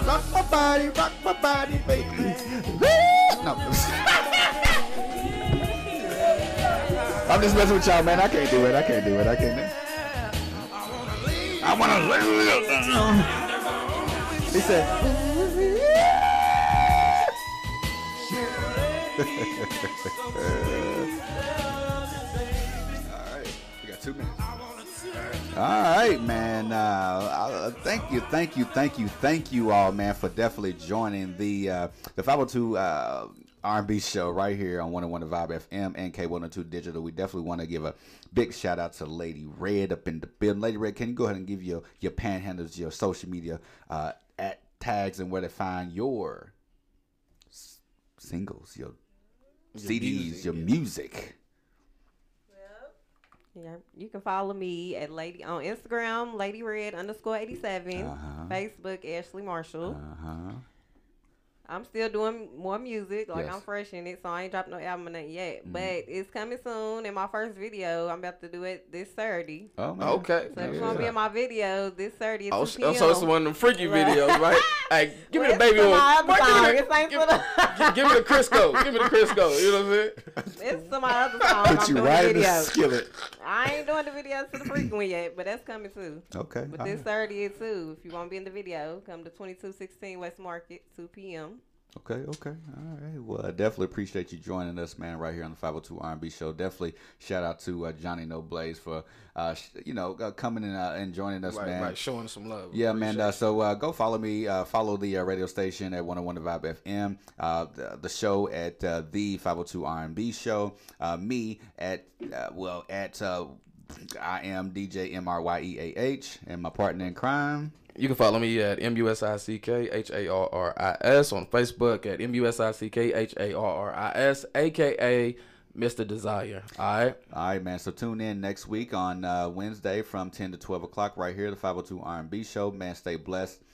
Rock my body, rock my body, baby. no. I'm just messing with y'all, man. I can't do it. I can't do it. I can't do it. I want to live. He said, All right, man. Uh, uh, thank you, thank you, thank you, thank you all, man, for definitely joining the uh, the 502 uh, R&B show right here on 101 The Vibe FM and K102 Digital. We definitely want to give a big shout out to Lady Redd up in the building. Lady Redd, can you go ahead and give your your panhandlers your social media uh, at tags and where to find your s- singles, your, Your CDs, music, your yeah. music. Yeah, you can follow me at lady on Instagram, Lady Redd underscore eighty Uh-huh. Facebook, Ashley Marshall. Uh huh. I'm still doing more music. Like Yes. I'm fresh in it, so I ain't dropped no album or nothing yet. Mhm. But it's coming soon. In my first video, I'm about to do it this Saturday. Oh, man. Okay. So if you Yeah. want to be in my video this Saturday, at Oh, 2 so so it's p.m. one of them freaky Right. videos, right? hey, give me the baby to one. my other Boy, song. give, me the, give, give me the Crisco. Give me the Crisco. You know what I'm saying? It's to my other song. Put I'm you doing right the in the skillet. I ain't doing the videos to the freaky one yet, but that's coming too. Okay, But all this right. Saturday at 2. If you want to be in the video, come to 2216 West Market, 2 p.m. Okay, okay. All right. Well, I definitely appreciate you joining us, man, right here on the 502 R&B show. Definitely shout out to uh, Jhonni No Blaze for, uh, sh- you know, uh, coming in uh, and joining us, Right, man. right, showing some love. Yeah, man. Appreciate Uh, so uh, go follow me. Uh, follow the uh, radio station at 101 The Vibe FM. Uh, the, the show at uh, the 502 R&B show. Uh, me at, uh, well, at, uh, I am DJ M-R-Y-E-A-H and my partner in crime. You can follow me at M-U-S-I-C-K-H-A-R-R-I-S on Facebook at M-U-S-I-C-K-H-A-R-R-I-S, a.k.a. Mr. Desire. All right? All right, man. So tune in next week on uh, Wednesday from 10 to 12 o'clock right here, the 502 R&B show. Man, stay blessed.